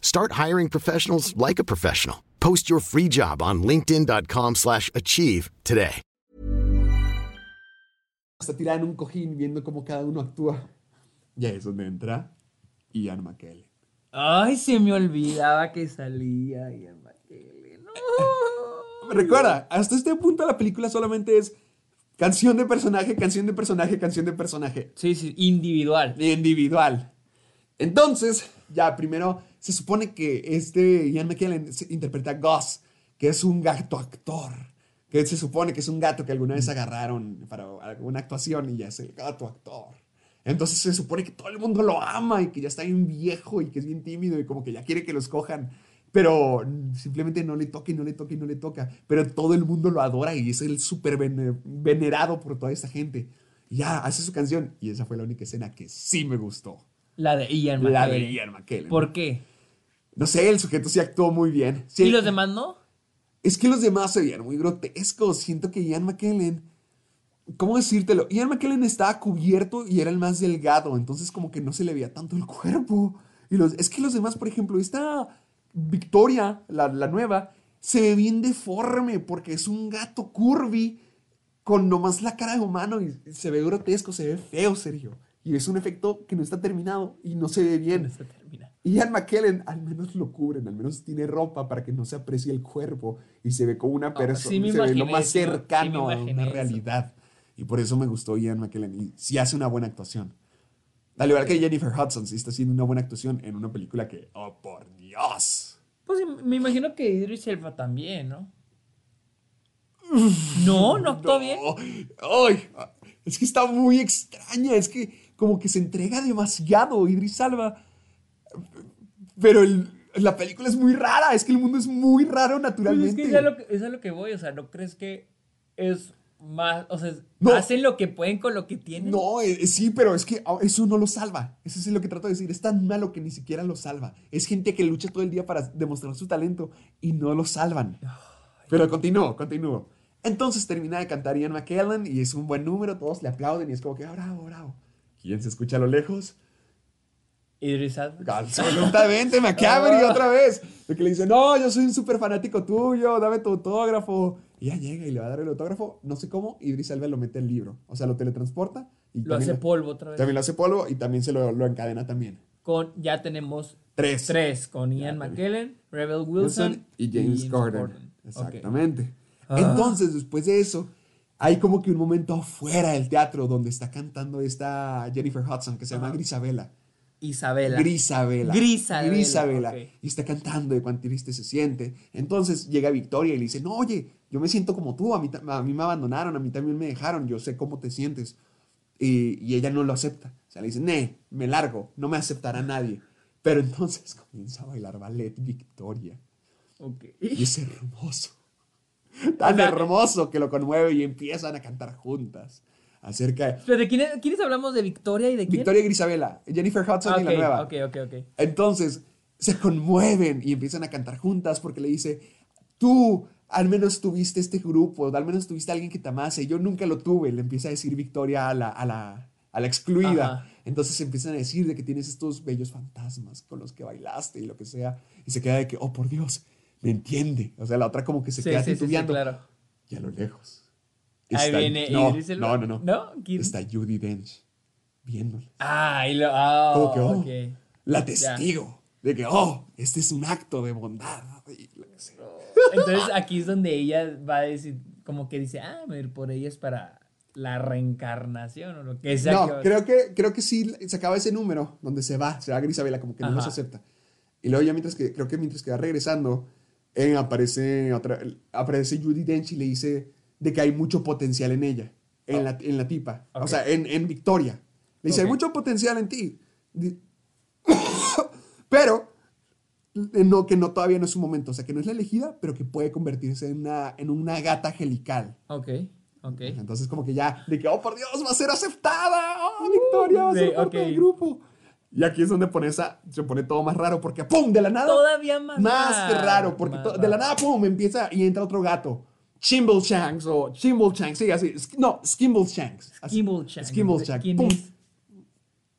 Start hiring professionals like a professional. Post your free job on linkedin.com/achieve slash achieve today. Está tirada en un cojín viendo cómo cada uno actúa. Y ahí es donde entra Ian McKellen. Ay, se me olvidaba que salía Ian McKellen. No. recuerda, hasta este punto la película solamente es canción de personaje, canción de personaje, canción de personaje. Sí, sí, individual. Individual. Entonces, ya primero se supone que este Ian McKellen interpreta a Gus, que es un gato actor. Que se supone que es un gato que alguna vez agarraron para alguna actuación y ya es el gato actor. Entonces se supone que todo el mundo lo ama y que ya está bien viejo y que es bien tímido y como que ya quiere que lo escojan. Pero simplemente no le toca y no le toca y no le toca. Pero todo el mundo lo adora y es el súper vene- venerado por toda esta gente. Ya hace su canción y esa fue la única escena que sí me gustó. La de Ian La McKellen. de Ian McKellen. ¿Por qué? No sé, el sujeto sí actuó muy bien. Sí, ¿Y los demás no? Es que los demás se veían muy grotescos. Siento que Ian McKellen. ¿Cómo decírtelo? Ian McKellen estaba cubierto y era el más delgado. Entonces, como que no se le veía tanto el cuerpo. Y los, es que los demás, por ejemplo, esta Victoria, la, la nueva, se ve bien deforme porque es un gato curvy con nomás la cara de humano y se ve grotesco, se ve feo, Sergio. Y es un efecto que no está terminado y no se ve bien. Se termina. Ian McKellen al menos lo cubren, al menos tiene ropa para que no se aprecie el cuerpo y se ve como una persona, sí me se ve lo más eso, sí cercano a una eso. realidad. Y por eso me gustó Ian McKellen y sí hace una buena actuación. Al igual que Jennifer Hudson, sí está haciendo una buena actuación en una película que, oh por Dios. Pues me imagino que Idris Elba también, ¿no? No, no actuó bien. Ay, es que está muy extraña, es que como que se entrega demasiado Idris Salva. Pero el- la película es muy rara, es que el mundo es muy raro Pues naturalmente. es que es a, lo que, es a lo que voy, o sea, ¿no crees que es más, o sea, No. hacen lo que pueden con lo que tienen? No, eh, sí, pero es que ah, eso no lo salva. Eso es lo que trato de decir. Es tan malo que ni siquiera lo salva. Es gente que lucha todo el día para demostrar su talento y no lo salvan. Pero continúo, continúo. Entonces termina de cantar Ian McKellen y es un buen número, todos le aplauden y es como que, ah, bravo, bravo. ¿Quién se escucha a lo lejos? Idris. Absolutamente, McCavery otra vez. De que le dice, no, yo soy un súper fanático tuyo, dame tu autógrafo. Y ya llega y le va a dar el autógrafo. No sé cómo, Idris Elba lo mete al libro. O sea, lo teletransporta. Y Lo hace polvo otra vez. También lo hace polvo y también se lo, lo encadena también. Con, ya tenemos Tres. tres, con Ian McKellen, Rebel Wilson, Wilson y James, Gordon. Ok. Exactamente. Ah. Entonces, después de eso, hay como que un momento afuera del teatro donde está cantando esta Jennifer Hudson que se llama Grisabela. Isabela. Grisabela. Grisabela, Grisabela. Y está cantando de cuán triste se siente. Entonces llega Victoria y le dice, no, oye, yo me siento como tú, a mí, a mí me abandonaron, a mí también me dejaron, yo sé cómo te sientes. Y, y ella no lo acepta. O sea, le dice, ne, me largo, no me aceptará nadie. Pero entonces comienza a bailar ballet Victoria. Ok. Y es hermoso. Tan O sea, hermoso que lo conmueve y empiezan a cantar juntas. Acerca de Pero de quiénes, quiénes hablamos de Victoria y de quién? Victoria y Grisabela, Jennifer Hudson y la nueva. ok, ok, ok. Entonces se conmueven y empiezan a cantar juntas porque le dice, tú al menos tuviste este grupo, al menos tuviste a alguien que te amase, yo nunca lo tuve, le empieza a decir Victoria a la, a la, a la excluida. Ajá. Entonces empiezan a decir de que tienes estos bellos fantasmas con los que bailaste y lo que sea, y se queda de que, oh por Dios, me entiende. O sea, la otra como que se Sí, queda sí, sí, sí, titubeando. claro. Y a lo lejos. Ahí viene no, Idris no, no, no. ¿No? ¿Quién? Está Judy Dench viéndole. Ah, y lo. Ah, Como que, oh, ok. la testigo de que, oh, este es un acto de bondad. que. Entonces aquí es donde ella va a decir, como que dice, ah, a ver, por ella es para la reencarnación o lo que sea. que No, creo que, creo que sí se acaba ese número donde se va, se va Grisabela, como que no los acepta. Y luego ya mientras que, creo que mientras que va regresando, eh, aparece, otra, aparece Judy Dench y le dice de que hay mucho potencial en ella, en, la, en la tipa, o Ok. sea, en, en Victoria. Le dice, hay mucho potencial en ti. Pero eh, no, que no todavía no es su momento, o sea, que no es la elegida, pero que puede convertirse en una, en una gata angelical. Ok, ok. Entonces como que ya, de que, oh, por Dios, va a ser aceptada. Oh, Victoria va a sí, ser parte ok. del grupo. Y aquí es donde pone esa, se pone todo más raro porque, ¡pum! De la nada. Todavía más Más que raro, porque más to- de la raro. nada, ¡pum! Empieza y entra otro gato. Chimble Shanks o Chimble Shanks, sí, así. No, Skimble Shanks. Skimble Shank. Skimble Shank. ¿Quién ¡pum! es?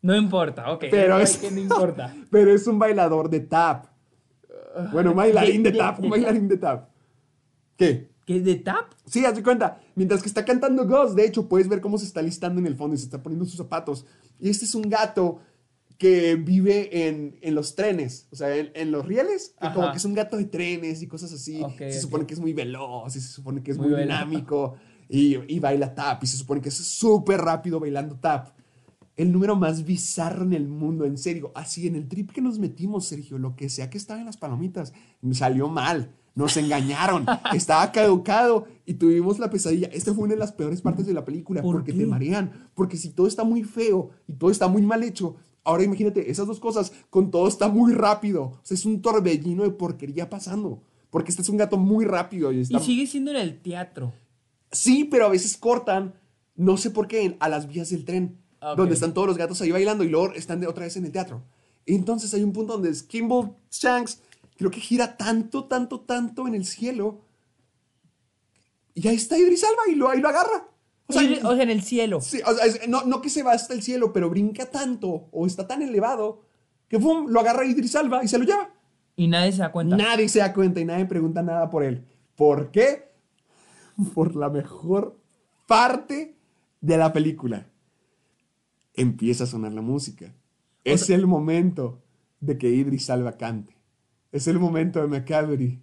No importa, ok. Pero es, no importa. pero es un bailador de tap. Bueno, un bailarín de tap, un bailarín de tap. ¿Qué? ¿Qué es de tap? Sí, haz de cuenta. Mientras que está cantando Gus, de hecho, puedes ver cómo se está listando en el fondo y se está poniendo sus zapatos. Y este es un gato que vive en, en los trenes, o sea, en, en los rieles, que como que es un gato de trenes y cosas así. Se supone que es muy veloz y se supone que es muy, dinámico y, y baila tap y se supone que es súper rápido bailando tap. El número más bizarro en el mundo, en serio. Así, en el trip que nos metimos, Sergio, lo que sea que estaba en las palomitas, salió mal. Nos engañaron. estaba caducado y tuvimos la pesadilla. Esta fue una de las peores partes de la película ¿Por porque qué? te marean. Porque si todo está muy feo y todo está muy mal hecho, ahora imagínate esas dos cosas con todo está muy rápido. O sea, es un torbellino de porquería pasando. Porque este es un gato muy rápido y está Y sigue siendo en el teatro. Sí, pero a veces cortan, no sé por qué, a las vías del tren, Ok. donde están todos los gatos ahí bailando y luego están de otra vez en el teatro. Entonces hay un punto donde Kimball Shanks creo que gira tanto, tanto, tanto en el cielo. Y ahí está Idris Alba y lo, ahí lo agarra. O sea, o sea, en el cielo. sí, o sea, es- no, no que se va hasta el cielo, pero brinca tanto o está tan elevado que ¡pum! lo agarra Idris Alba y se lo lleva. Y nadie se da cuenta. Nadie se da cuenta y nadie pregunta nada por él. ¿Por qué? Por la mejor parte de la película. Empieza a sonar la música. Es el momento de que Idris Alba cante. Es el momento de Macabre.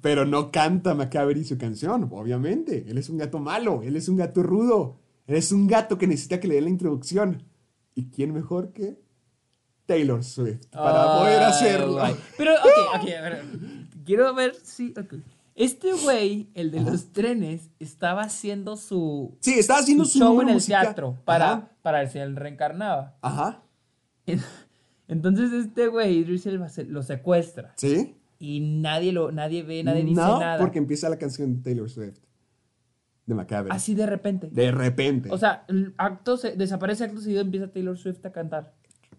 Pero no canta Macabre su canción, obviamente. Él es un gato malo, él es un gato rudo. Él es un gato que necesita que le den la introducción. ¿Y quién mejor que Taylor Swift para poder hacerlo? Pero, ok, ok, a ver. Quiero ver si. Este güey, el de los trenes, estaba haciendo su, Sí, estaba haciendo su su show en el musical. teatro para, Ajá, para ver si él reencarnaba. Ajá, Entonces este güey, Idris Elba, lo secuestra. ¿sí? Y nadie lo, nadie ve, nadie dice no, nada. porque empieza la canción de Taylor Swift. De Macabre. Así de repente. De repente. O sea, el acto se, desaparece acto seguido empieza Taylor Swift a cantar.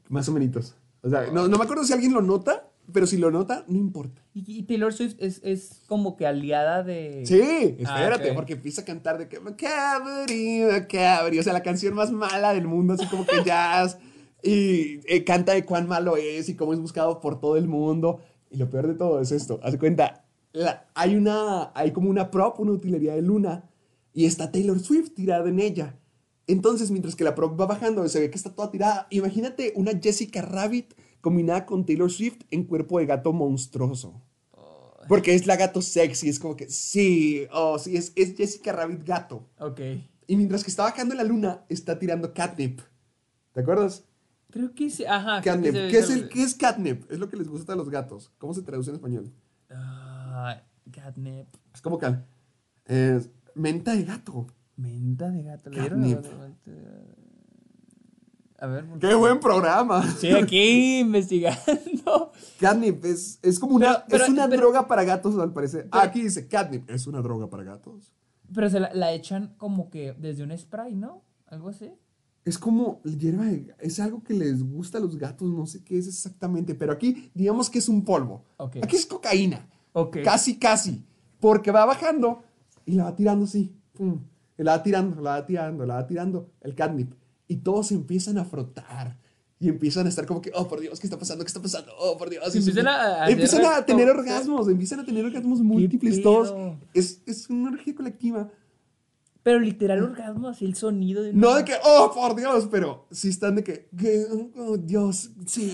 Más o menos. O sea, no, no me acuerdo si alguien lo nota, pero si lo nota, no importa. Y, Taylor Swift es, es como que aliada de. Sí, Ah, espérate, porque empieza a cantar de que Macabre, Macabre. O sea, la canción más mala del mundo, así como que jazz. Y eh, canta de cuán malo es y cómo es buscado por todo el mundo. Y lo peor de todo es esto. Haz cuenta, la- hay, una, hay como una prop, una utilería de luna, y está Taylor Swift tirada en ella. Entonces, mientras que la prop va bajando, se ve que está toda tirada. Imagínate una Jessica Rabbit combinada con Taylor Swift en cuerpo de gato monstruoso. Porque es la gato sexy, es como que sí, oh, sí, es, es Jessica Rabbit gato. Ok. Y mientras que está bajando la luna, está tirando catnip. ¿Te acuerdas? Creo que sí. Ajá. que ¿Qué es, el, ¿Qué es catnip? Es lo que les gusta a los gatos. ¿Cómo se traduce en español? Ah, catnip. Es como es menta de gato. Menta de gato. ¿Le dieron Catnip. A ver. ¿por ¡Qué buen programa! Sí, aquí investigando. Catnip es, es como una, Pero- pero- es una pero- droga para gatos, al parecer. Ah, aquí dice catnip. ¿Es una droga para gatos? Pero se la, la echan como que desde un spray, ¿no? Algo así. Es como hierba de- Es algo que les gusta a los gatos, no sé qué es exactamente. Pero aquí, digamos que es un polvo. Ok. Aquí es cocaína. Ok. Casi, casi. Porque va bajando y la va tirando así. pum, y la va tirando, la va tirando, la va tirando. El catnip. Y todos empiezan a frotar. Y empiezan a estar como que, oh, por Dios, ¿qué está pasando? ¿Qué está pasando? Oh, por Dios. Y empiezan a- a empiezan a tener orgasmos. Empiezan a tener orgasmos múltiples todos. Es, es una energía colectiva. Pero literal orgasmo, así el sonido de. No de que, oh, por Dios, pero sí están de que, que, oh, Dios, sí.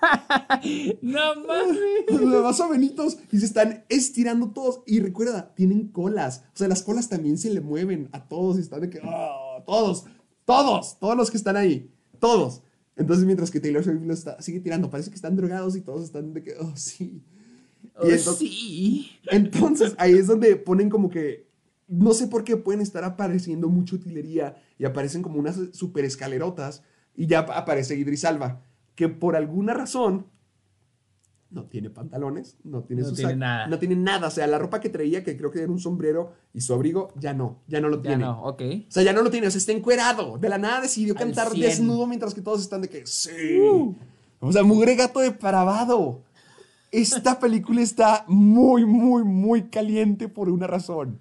No mames. Más o menos, y se están estirando todos. Y recuerda, tienen colas. O sea, las colas también se le mueven a todos y están de que, oh, todos, todos, todos los que están ahí, todos. Entonces, mientras que Taylor Swift lo está, sigue tirando, parece que están drogados y todos están de que, oh, sí. Oh, Y entonces- sí. entonces ahí es donde ponen como que, no sé por qué pueden estar apareciendo mucha utilería y aparecen como unas super escalerotas y ya ap- aparece Idris Alba, que por alguna razón no tiene pantalones, no tiene No su tiene nada. no tiene nada, o sea, la ropa que traía, que creo que era un sombrero y su abrigo, ya no, ya no lo Ya tiene. no, ok. O sea, ya no lo tiene, o sea, está encuerado. De la nada decidió cantar 100. desnudo mientras que todos están de que, sí. O sea, mugre gato depravado. Esta película está muy, muy, muy caliente por una razón.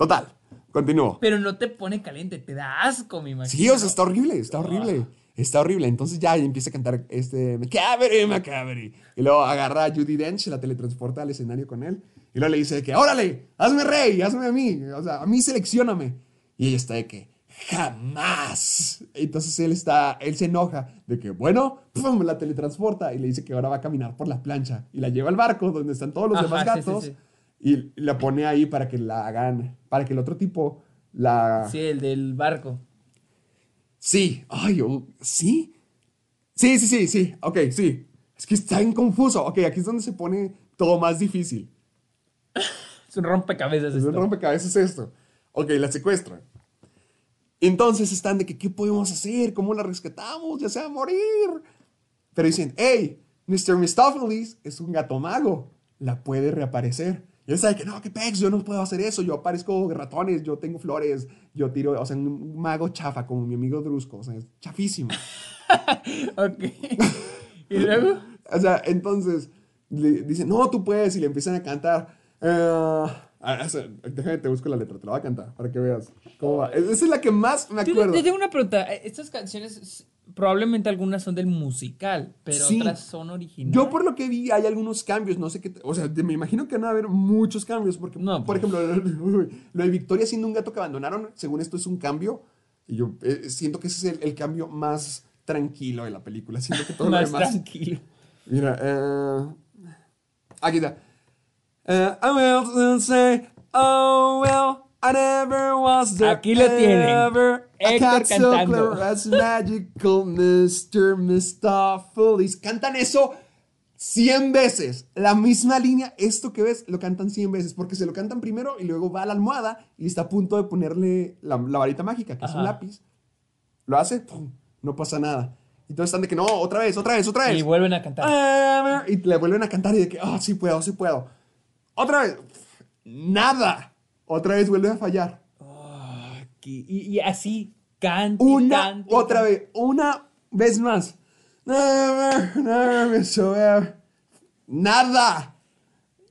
Total, continúo. Pero no te pone caliente, te da asco, me imagino. Sí, o sea, está horrible, está horrible. Está horrible. Entonces ya empieza a cantar este Macabre, Macabre. Y luego agarra a Judy Dench, la teletransporta al escenario con él. Y luego le dice de que, órale, hazme rey, hazme a mí. O sea, a mí seleccioname. Y ella está de que, jamás. Entonces él está, él se enoja de que, bueno, pum, la teletransporta y le dice que ahora va a caminar por la plancha y la lleva al barco donde están todos los Ajá, demás sí, sí, gatos sí. Y la pone ahí para que la hagan, para que el otro tipo la... Sí, el del barco. Sí, ay, oh, ¿sí? Sí, sí, sí, sí, ok, sí. Es que está bien confuso. Ok, aquí es donde se pone todo más difícil. Es un rompecabezas. Es un esto. rompecabezas esto. Ok, la secuestran. Entonces están de que, ¿qué podemos hacer? ¿Cómo la rescatamos? Ya se va a morir. Pero dicen, hey, Mr. Mistopheles es un gato mago. La puede reaparecer. Y él sabe que no, que pex, yo no puedo hacer eso. Yo aparezco ratones, yo tengo flores, yo tiro, o sea, un mago chafa como mi amigo Drusco. O sea, es chafísimo. Ok. y luego. O sea, entonces le dicen, no, tú puedes, y le empiezan a cantar. ah, o sea, déjame, te busco la letra, te la voy a cantar para que veas cómo va. Esa es la que más me Yo acuerdo. te tengo una pregunta. Eh, Estas canciones, probablemente algunas son del musical, pero Sí. otras son originales. Yo por lo que vi hay algunos cambios, no sé qué, o sea, me imagino que van a haber muchos cambios, porque, No, por pues. ejemplo, lo de Victoria siendo un gato que abandonaron, según esto es un cambio, y yo eh, siento que ese es el, el cambio más tranquilo de la película, siento que todo lo Más demás... tranquilo. Mira, eh, aquí está. Eh, I will say, oh well, I never was there. Aquí lo tienen. Héctor so cantando. clever as magical Mr. Mistopheles. Cantan eso 100 veces. La misma línea, esto que ves, lo cantan 100 veces. Porque se lo cantan primero y luego va a la almohada y está a punto de ponerle la, la varita mágica, que es un lápiz. Lo hace, ¡pum! no pasa nada. Y todos están de que no, otra vez, otra vez, otra vez. Y vuelven a cantar. Y le vuelven a cantar y de que, oh, sí puedo, sí puedo. Otra vez, nada. Otra vez vuelve a fallar. Aquí. Y, y así, canta. Una, otra vez, una vez más. Nada.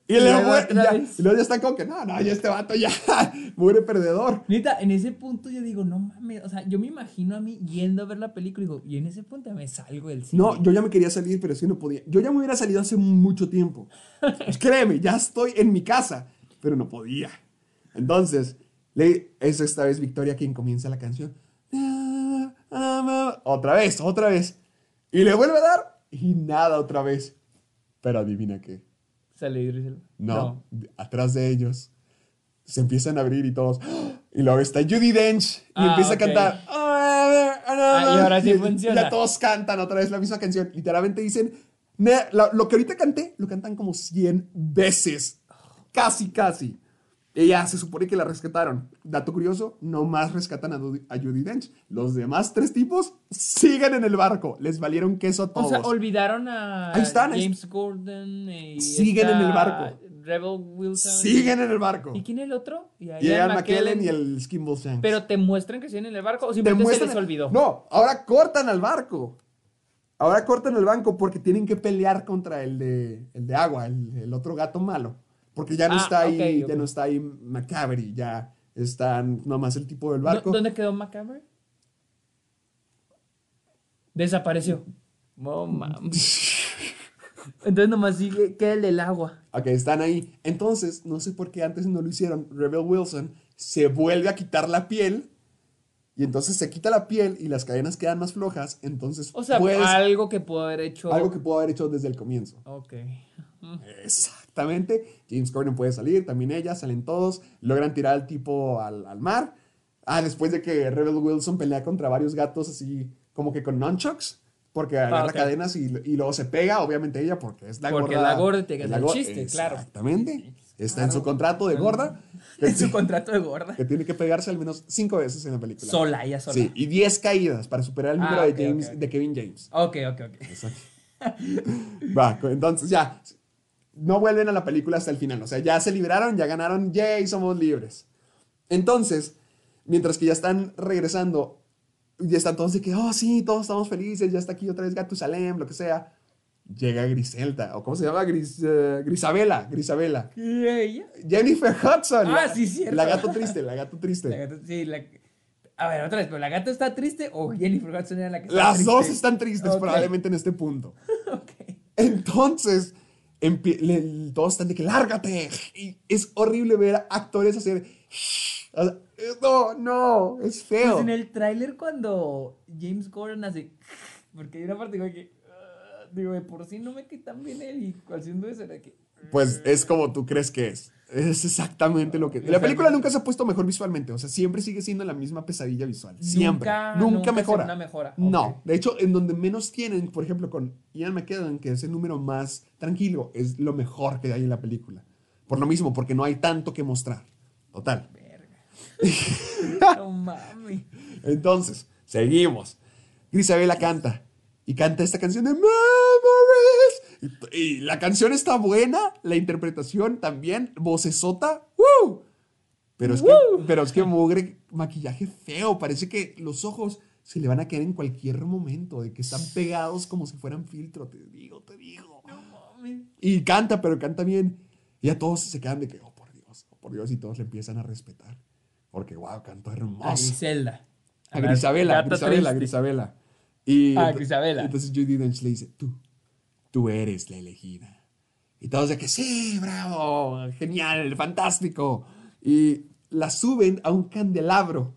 Y, Y luego, ya, y luego ya están como que, no, no, ya este vato ya, muere perdedor. Neta, en ese punto yo digo, no mames, o sea, yo me imagino a mí yendo a ver la película y digo, y en ese punto me salgo del cine. No, yo ya me quería salir, pero sí no podía. Yo ya me hubiera salido hace mucho tiempo. Pues créeme, ya estoy en mi casa, pero no podía. Entonces, le, es esta vez Victoria quien comienza la canción. Otra vez, otra vez. Y le vuelve a dar y nada otra vez. Pero adivina qué. Sale Idris Elba. No, atrás de ellos se empiezan a abrir y todos. Y luego está Judy Dench y Ah, empieza ok. a cantar. Ah, y ahora sí Y- funciona. Ya todos cantan otra vez la misma canción. Literalmente dicen. "Ne- Lo, lo que ahorita canté, lo cantan como 100 veces. Casi, casi. Ya se supone que la rescataron. Dato curioso, no más rescatan a, a Judy Dench. Los demás tres tipos siguen en el barco. Les valieron queso a O todos. sea, olvidaron a Ahí están, ahí James Gordon y Siguen en el barco. Rebel Wilson. siguen en el barco. ¿Y quién es el otro? Y, Ian McKellen y el Skimble Shanks. Pero te muestran que siguen en el barco o Te simplemente se muestran- les olvidó. No, ahora cortan al barco. Ahora cortan el banco porque tienen que pelear contra el de, el de agua, el, el otro gato malo. Porque ya no Ah, está ahí, ya no está ahí Macabre, ya están nomás el tipo del ¿Dó- barco. ¿Dónde quedó Macabre? Desapareció. Oh. Entonces nomás sigue, queda el del agua. Ok, están ahí. Entonces, no sé por qué antes no lo hicieron. Rebel Wilson se vuelve a quitar la piel. Y entonces se quita la piel y las cadenas quedan más flojas. Entonces, O sea, puedes- algo que pudo haber hecho. algo que pudo haber hecho desde el comienzo. Ok. Exactamente. James Corden puede salir, también ella, salen todos, logran tirar al tipo al, al mar. Ah, después de que Rebel Wilson pelea contra varios gatos así como que con nunchucks, porque agarra Ah, ok. cadenas y, y luego se pega, obviamente ella, porque es la Porque gorda. la gorda te gana la el chiste, claro. Exactamente. Está en su contrato de gorda. En su contrato de gorda. que tiene que pegarse al menos cinco veces en la película. Sola, ella sola. Sí, y 10 caídas para superar el Ah, número de, James, de Kevin James. Ok, ok, ok. Va, co- entonces ya. No vuelven a la película hasta el final. O sea, ya se liberaron, ya ganaron, yay, somos libres. Entonces, mientras que ya están regresando, ya están todos de que, oh, sí, todos estamos felices, ya está aquí otra vez Gatusalem, lo que sea. Llega Griselda, o ¿cómo se llama? Gris, eh, Grisabela, Grisabela. ¿Y ella? Jennifer Hudson. Ah, la- sí, cierto. La gato triste, la gato triste. La sí, la... A ver, otra vez, ¿pero la gata está triste o Jennifer Hudson era la que estaba Las triste? dos están tristes probablemente en este punto. Ok. Entonces, le- todos están de que lárgate. Y es horrible ver a actores hacer O sea, no, no, es feo. Pues en el tráiler cuando James Gordon hace... Porque hay una parte que... ah, digo, de por sí no me queda tan bien él y haciendo eso era que... Pues es como tú crees que es. Es exactamente lo que. La película nunca se ha puesto mejor visualmente. O sea, siempre sigue siendo la misma pesadilla visual. Siempre. Nunca- Nunca, nunca mejora. ve una mejora. No. De hecho, en donde menos tienen, por ejemplo, con Ian McKellen, que es el número más tranquilo, es lo mejor que hay en la película. Por lo mismo, porque no hay tanto que mostrar. Total. No mames. Entonces, seguimos. Grisabela canta. Y canta esta canción de. Y, y la canción está buena, la interpretación también, vocesota. ¡Woo! Pero es, que, pero es que mugre, maquillaje feo. Parece que los ojos se le van a caer en cualquier momento, de que están pegados como si fueran filtro. Te digo, te digo. Y canta, pero canta bien. Y a todos se quedan de que, oh por Dios, oh por Dios, y todos le empiezan a respetar. Porque, wow, cantó A hermoso. Griselda. A Grisabela, Gata Grisabela, triste. Grisabela. Y Ah, Grisabela. Entonces Judy Dench le dice, tú, tú eres la elegida. Y todos de que, sí, bravo, genial, fantástico. Y la suben a un candelabro.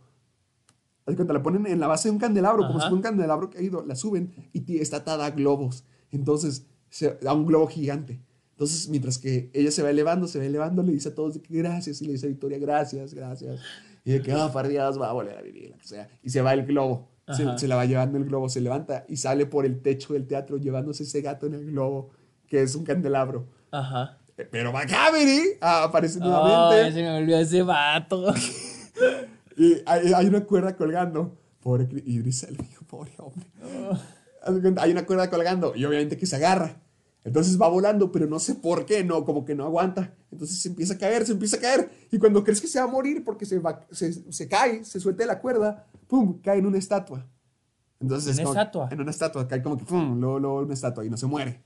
Haz de cuenta, la ponen en la base de un candelabro, como si fuera un candelabro caído. La suben y está atada a globos. Entonces, se- a un globo gigante. Entonces, mientras que ella se va elevando, se va elevando, le dice a todos de que gracias. Y le dice a Victoria, gracias, gracias. Y de que, ah, Dios, va a volver a vivir, lo que sea. Y se va el globo. Se, la va llevando el globo, se levanta y sale por el techo del teatro llevándose ese gato en el globo, que es un candelabro. Ajá. Eh, Pero Macabri ah, aparece Ay, nuevamente. se me olvidó ese vato. Y hay, hay una cuerda colgando. Pobre Idris dijo, pobre hombre. Cuenta, Hay una cuerda colgando y obviamente que se agarra. Entonces va volando, pero no sé por qué, no, como que no aguanta. Entonces se empieza a caer, se empieza a caer. Y cuando crees que se va a morir porque se, va, se, se cae, se suelta de la cuerda, ¡pum! cae en una estatua. Entonces es ¿Una estatua? En una estatua, cae como que ¡pum! Luego, luego una estatua y no se muere.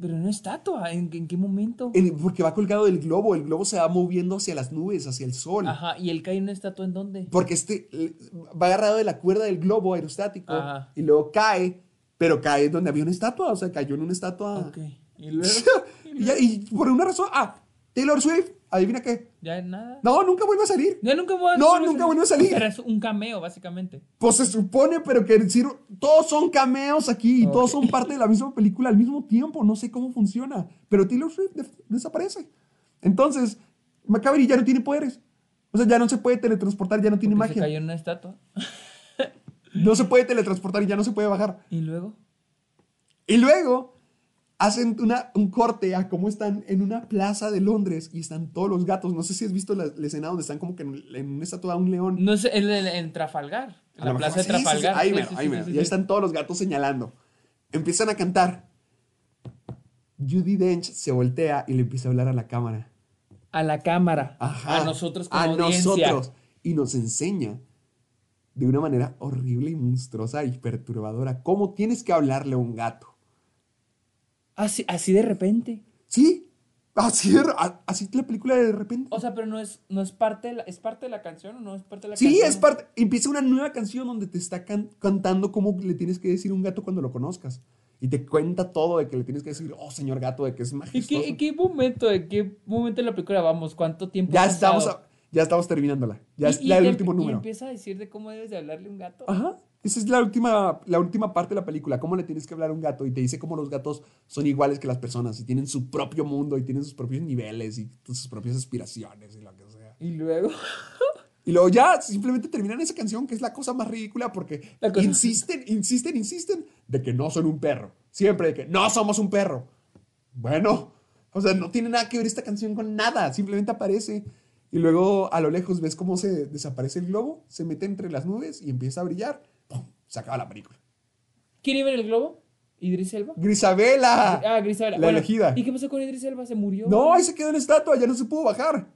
Pero no estatua. ¿En, en qué momento? En- porque va colgado del globo, el globo se va moviendo hacia las nubes, hacia el sol. Ajá. ¿Y él cae en una estatua en dónde? Porque este va agarrado de la cuerda del globo aerostático Ajá. y luego cae, pero cae donde había una estatua, o sea, cayó en una estatua. Ok. Y luego. y, ya- y por una razón, ah, Taylor Swift, adivina qué. Ya nada. No, nunca vuelve a salir. Ya nunca voy a No, nunca vuelve a salir. Pero es un cameo, básicamente. Pues se supone, pero que decir, todos son cameos aquí y todos Ok. son parte de la misma película al mismo tiempo. No sé cómo funciona. Pero Taylor Swift def- desaparece. Entonces, Macabri ya no tiene poderes. O sea, ya no se puede teletransportar, ya no tiene Porque se magia. cayó en una estatua. No se puede teletransportar y ya no se puede bajar. Y luego. Y luego hacen una- un corte a cómo están en una plaza de Londres y están todos los gatos. No sé si has visto la, la escena donde están como que en, en una estatua de un león. No sé, en, Trafalgar. En la plaza de Trafalgar. Ahí Y ahí están todos los gatos señalando. Empiezan a cantar. Judy Dench se voltea y le empieza a hablar a la cámara. A la cámara. Ajá. A nosotros como A audiencia. nosotros. Y nos enseña de una manera horrible y monstruosa y perturbadora cómo tienes que hablarle a un gato. Así, así de repente. ¿Sí? Así, de- así la película de repente. O sea, pero no es, no es parte de la, ¿es parte de la canción o no es parte de la Sí, canción? es parte. Empieza una nueva canción donde te está can- cantando cómo le tienes que decir a un gato cuando lo conozcas. Y te cuenta todo de que le tienes que decir, oh, señor gato, de que es ¿En majestuoso. qué, en qué momento, en qué momento de la película vamos? ¿Cuánto tiempo Ya estamos, a- ya estamos terminándola. Ya Y- es y el te- último Y número. empieza a decir de cómo debes de hablarle a un gato. Ajá. Esa es la última, la última parte de la película. Cómo le tienes que hablar a un gato. Y te dice cómo los gatos son iguales que las personas. Y tienen su propio mundo. Y tienen sus propios niveles. Y sus propias aspiraciones. Y lo que sea. Y luego. Y luego ya simplemente terminan esa canción, que es la cosa más ridícula, porque insisten, insisten, insisten de que no son un perro. Siempre de que no somos un perro. Bueno, o sea, no tiene nada que ver esta canción con nada, simplemente aparece. Y luego a lo lejos ves cómo se desaparece el globo, se mete entre las nubes y empieza a brillar. ¡Pum! Se acaba la película. ¿Quién iba en el globo? ¿Idris Elba? Grisabela. Ah, Grisabela. La Bueno, elegida. ¿Y qué pasó con Idris Elba? ¿Se murió? No, ahí se quedó en la estatua, ya no se pudo bajar.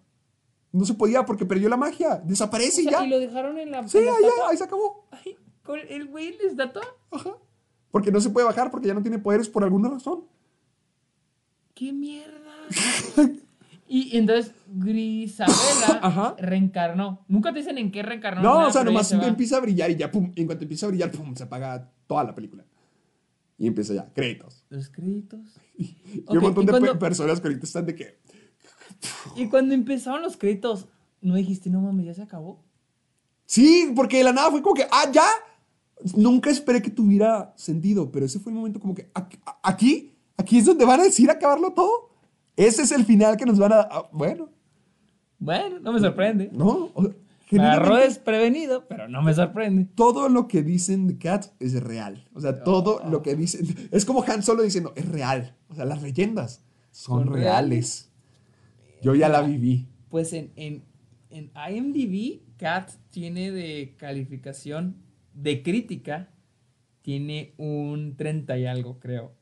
No se podía porque perdió la magia. O Desaparece y sea, ya. ¿Y lo dejaron en la, Sí, en la ahí se acabó. Ay, ¿con el güey en la estatua? Ajá. Porque no se puede bajar porque ya no tiene poderes por alguna razón. ¡Qué mierda! y entonces Grisabela Ajá. reencarnó. Nunca te dicen en qué reencarnó. No, nada, o sea, nomás se empieza a brillar y ya, pum. En cuanto empieza a brillar, pum, se apaga toda la película. Y empieza ya, créditos. Los créditos. y Ok, un montón ¿y de cuando- personas que ahorita están de que. Y cuando empezaron los créditos, ¿No dijiste, no mames, ya se acabó? Sí, porque de la nada fue como que, ah, ya. Nunca esperé que tuviera sentido, pero ese fue el momento como que, aquí, aquí es donde van a decir acabarlo todo. Ese es el final que nos van a. ah, bueno, Bueno, no me sorprende. no. o sea, Me agarró desprevenido, pero no me sorprende. todo lo que dicen de Cats es real. O sea, todo lo que dicen. Es como Han Solo diciendo, es real. O sea, las leyendas son, ¿Son reales. Yo ya la viví. Pues en, en, en IMDb, Cat tiene de calificación de crítica, tiene un 30 y algo, creo.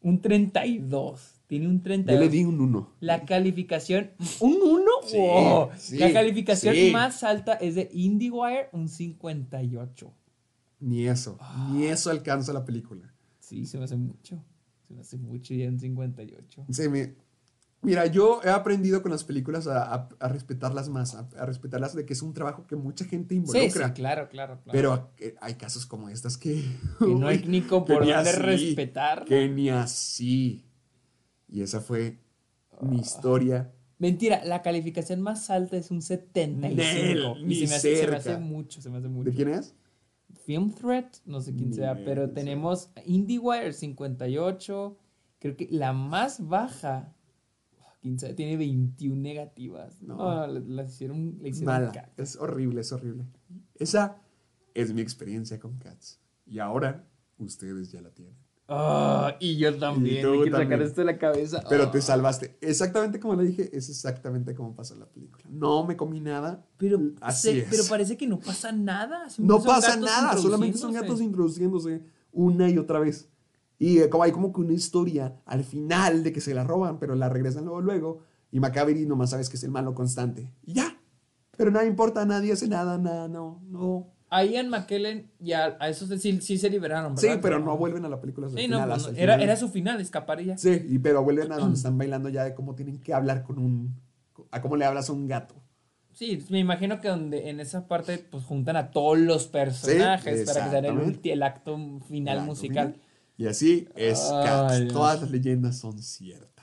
Un 32. Tiene un 32. Yo le di un 1. La calificación. ¿Un 1? Sí, sí, la calificación sí. más alta es de IndieWire, un 58. Ni eso. Ni eso alcanza la película. Sí, se me hace mucho. Se me hace mucho y en 58. Se me- Mira, yo he aprendido con las películas a, a- a respetarlas más, a, a respetarlas de que es un trabajo que mucha gente Sí, involucra. sí, claro, claro, claro. Pero hay casos como estas que... Que no hay ni por dónde así, respetarla. Que ni así. Y esa fue mi Ah. historia. Mentira, la calificación más alta es un 75. Nel, y ni se me, hace, se me hace mucho, se me hace mucho. ¿De quién es? Film Threat, no sé quién sea, pero tenemos IndieWire 58. Creo que la más baja, quién sabe, tiene 21 negativas. No. No, la- las hicieron, la hicieron Mala. caca. Es horrible, es horrible. Esa es mi experiencia con Cats. Y ahora ustedes ya la tienen. Ah, y yo también, Y me quiero sacar esto de la cabeza. Pero Ah. te salvaste. Exactamente como le dije, es exactamente como pasó la película. No me comí nada. Pero, así se- es. pero parece que no pasa nada. No pasa nada, solamente son gatos introduciéndose. una y otra vez. Y eh, como hay como que una historia al final de que se la roban, pero la regresan luego, luego. Y Macavity nomás sabes que es el malo constante. Y ya. Pero nada importa, nadie hace nada, nada, no, no. A Ian McKellen ya a esos sí, sí se liberaron, Sí, pero no vuelven a la película Sí, el no, final, pues, era, final. era su final, escapar y ya. Sí, y pero vuelven a donde están bailando ya de cómo tienen que hablar con un... A cómo le hablas a un gato. Sí, me imagino que donde en esa parte pues juntan a todos los personajes para que sea el, el acto final musical. Y así es Ay. Todas las leyendas son ciertas.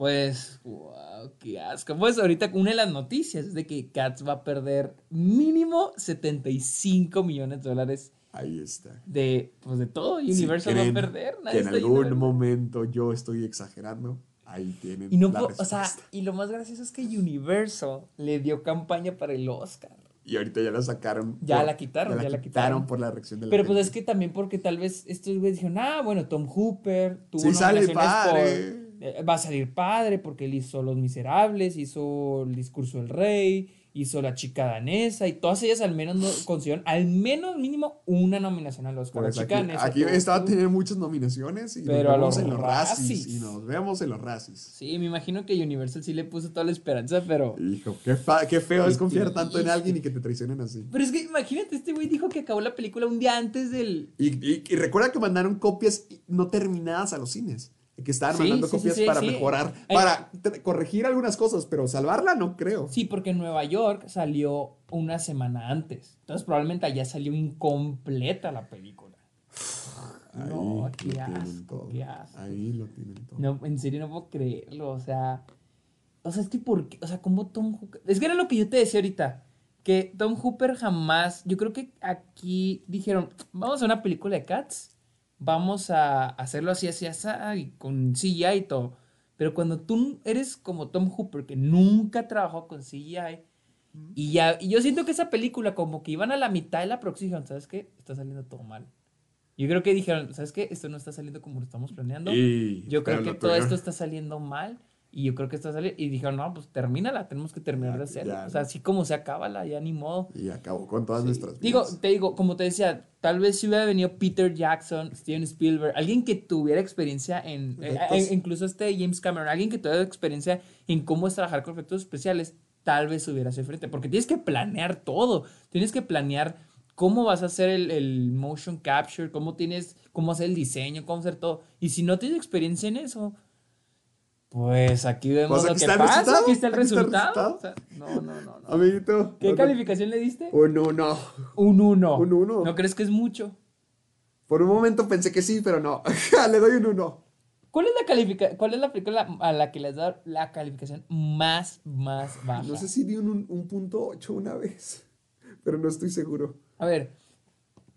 Pues, wow, qué asco. Pues ahorita una de las noticias es de que Cats va a perder mínimo 75 millones de dólares Ahí está. de, pues de todo. Si Universal va a perder. Que nadie en yendo a algún momento yo estoy exagerando. Ahí tienen Y no la o sea, y lo más gracioso es que Universal le dio campaña para el Oscar. Y ahorita ya la sacaron. Ya la quitaron, ya la quitaron. por la reacción de la Pero pues gente. es que también porque tal vez estos güeyes dijeron, ah, bueno, Tom Hooper tuvo Sí, sale nominaciones padre. Eh, va a salir padre porque él hizo Los Miserables, hizo El Discurso del Rey, hizo La Chica Danesa y todas ellas al menos no consiguieron al menos mínimo una nominación Oscar. Pues aquí, Chica Danesa aquí tuvo- estaba a tener muchas nominaciones y Pero a nos vemos los en los. Razzies. Y nos vemos en los Razzies. Sí, me imagino que Universal sí le puso toda la esperanza, pero... Hijo, qué, fa- qué feo es confiar tanto en alguien y que te traicionen así. Pero es que imagínate, este güey dijo que acabó la película un día antes del... Y, y- y recuerda que mandaron copias no terminadas a los cines. Que estaban Sí, mandando sí, copias sí, para mejorar, para corregir algunas cosas, pero salvarla no creo. Sí, porque en Nueva York salió una semana antes. Entonces probablemente allá salió incompleta la película. No, qué lo tienen asco, todo. qué asco. Ahí lo tienen todo. No, en serio no puedo creerlo, o sea... O sea, es que por qué, o sea, como Tom Hooper... Es que era lo que yo te decía ahorita, que Tom Hooper jamás... Yo creo que aquí dijeron, vamos a una película de Cats, vamos a hacerlo así, así, así, y con CGI y todo. Pero cuando tú eres como Tom Hooper, que nunca trabajó con CGI, y ya, y yo siento que esa película como que iban a la mitad de la próxima, dijeron, ¿sabes qué? Está saliendo todo mal. Yo creo que dijeron, ¿sabes qué? Esto no está saliendo como lo estamos planeando. Y- Yo creo que todo esto está saliendo mal. Y yo creo que está saliendo. Y dijeron, no, pues termínala, tenemos que terminar Ya, de hacerlo. ya. O sea, así como se acaba, ya ni modo. Y acabó con todas nuestras vidas. Digo, te digo, como te decía, tal vez si hubiera venido Peter Jackson, Steven Spielberg, alguien que tuviera experiencia en, eh, eh, incluso este James Cameron, alguien que tuviera experiencia en cómo es trabajar con efectos especiales, tal vez hubiera sido diferente, porque tienes que planear todo, tienes que planear cómo vas a hacer el, el motion capture, cómo tienes, cómo hacer el diseño, cómo hacer todo, y si no tienes experiencia en eso, pues aquí vemos Pues lo aquí que está el pasa, aquí está el aquí está el resultado. resultado. O sea, no, no, no, no. Amiguito. ¿Qué no, calificación le diste? Un uno. Un 1. Un uno. ¿No crees que es mucho? Por un momento pensé que sí, pero no. Le doy un uno. ¿Cuál es la califica ¿Cuál es la película a la que les da la calificación más, más baja? No sé si di un, un punto 8 una vez, pero no estoy seguro. A ver,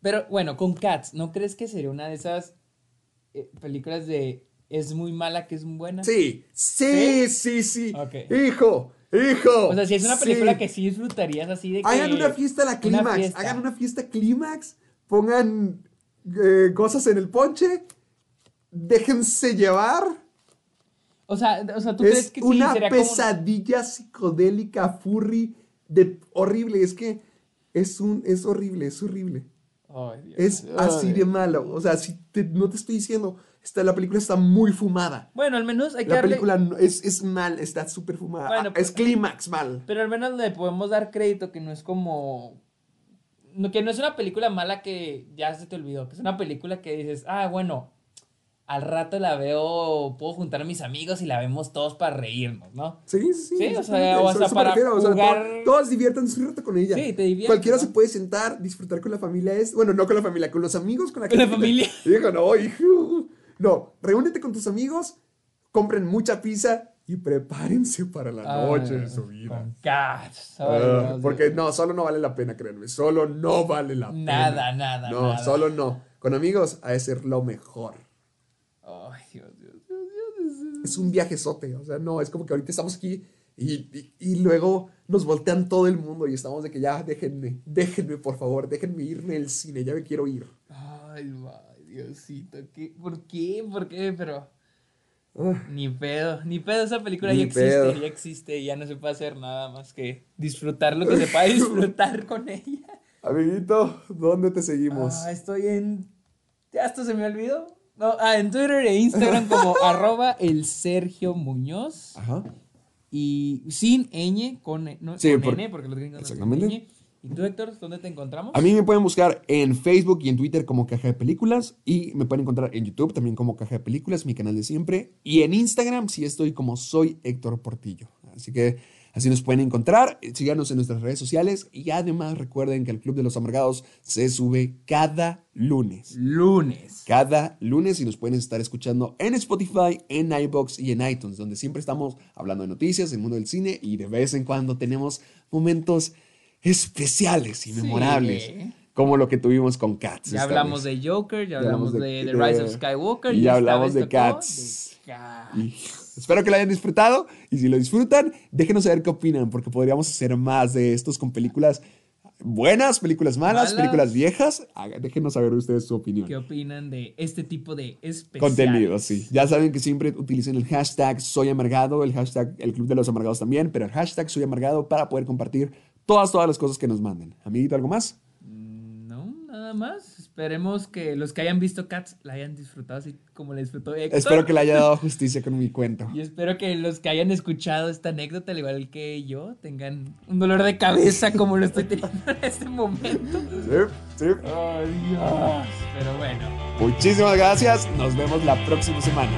pero bueno, con Cats, ¿no crees que sería una de esas eh, películas de es muy mala que es buena? Sí, sí, sí, sí. Hijo, hijo. O sea, si es una película sí. que sí disfrutarías así de que... Hagan una fiesta a la clímax. Hagan una fiesta clímax. Pongan eh, cosas en el ponche. Déjense llevar. O sea, o sea, ¿tú crees Es que sí una sería como... pesadilla psicodélica, furry, de horrible. Es que es un, es horrible, es horrible. Ay, Dios. Es así de malo. O sea, si te- no te estoy diciendo, está, la película está muy fumada. Bueno, al menos hay que La darle... película es, es mal, está súper fumada. Bueno, Ah, es clímax mal. Pero al menos le podemos dar crédito que no es como... Que no es una película mala que ya se te olvidó. Que es una película que dices, ah, bueno, al rato la veo, puedo juntar a mis amigos y la vemos todos para reírnos, ¿no? Sí, sí, sí. O sea, o para refiero, o sea, jugar- to- todos diviértanse un rato con ella. Sí, te diviertes, Cualquiera ¿no? se puede sentar, disfrutar con la familia. Es, bueno, no con la familia, con los amigos, con la, Con la familia. Hijo, no, hijo. No, reúnete con tus amigos, compren mucha pizza y prepárense para la noche de su vida. Ah. Ay, Ah, Dios, porque no, solo no vale la pena, créanme. Solo no vale la pena. Nada, nada, No, nada. solo no. Con amigos, de ser lo mejor. Ay, Dios, Dios, Dios, Dios, es un viajezote. O sea, no, es como que ahorita estamos aquí y, y- y luego nos voltean todo el mundo y estamos de que ya déjenme, déjenme por favor, déjenme irme al cine, ya me quiero ir. Ay, ay, Diosito, ¿qué? ¿por qué? ¿Por qué? Pero Ah, ni pedo, ni pedo, esa película ya existe, pedo. ya existe, y ya no se puede hacer nada más que disfrutar lo que se puede disfrutar con ella. amiguito, ¿dónde te seguimos? Ah, estoy en. Ya esto se me olvidó. No, ah, en Twitter e Instagram como arroba el Sergio Muñoz. Ajá. Y sin ñ, con, e- no, Sí, con por- N, porque los gringos no tienen exactamente. ñ. ¿Y tú, Héctor, dónde te encontramos? A mí me pueden buscar en Facebook y en Twitter como Caja de Películas y me pueden encontrar en YouTube también como Caja de Películas, mi canal de siempre. Y en Instagram sí estoy como soy Héctor Portillo. Así que así nos pueden encontrar. Síganos en nuestras redes sociales y además recuerden que el Club de los Amargados se sube cada lunes. Lunes. Cada lunes y nos pueden estar escuchando en Spotify, en iBox y en iTunes, donde siempre estamos hablando de noticias, del mundo del cine y de vez en cuando tenemos momentos especiales y Sí. memorables, como lo que tuvimos con Cats. Ya hablamos vez. de Joker, ya Ya hablamos de, de- The Rise of Skywalker. y ya hablamos de Cats. de Cats. Y espero que lo hayan disfrutado y si lo disfrutan, déjenos saber qué opinan, porque podríamos hacer más de estos con películas buenas, películas malas, Malas. películas viejas. Haga- Déjenos saber ustedes su opinión. ¿Qué opinan de este tipo de especiales? Contenido, sí. Ya saben que siempre utilicen el hashtag Soy Amargado, el hashtag El Club de los Amargados también, pero el hashtag Soy Amargado para poder compartir todas, todas las cosas que nos manden. Amiguito, ¿algo más? No, nada más. Esperemos que los que hayan visto Cats la hayan disfrutado así como la disfrutó Héctor. Espero que le haya dado justicia con mi cuento. Y espero que los que hayan escuchado esta anécdota, al igual que yo, tengan un dolor de cabeza como lo estoy teniendo en este momento. Sí, sí. Ay, Dios. Pero bueno. Muchísimas gracias. Nos vemos la próxima semana.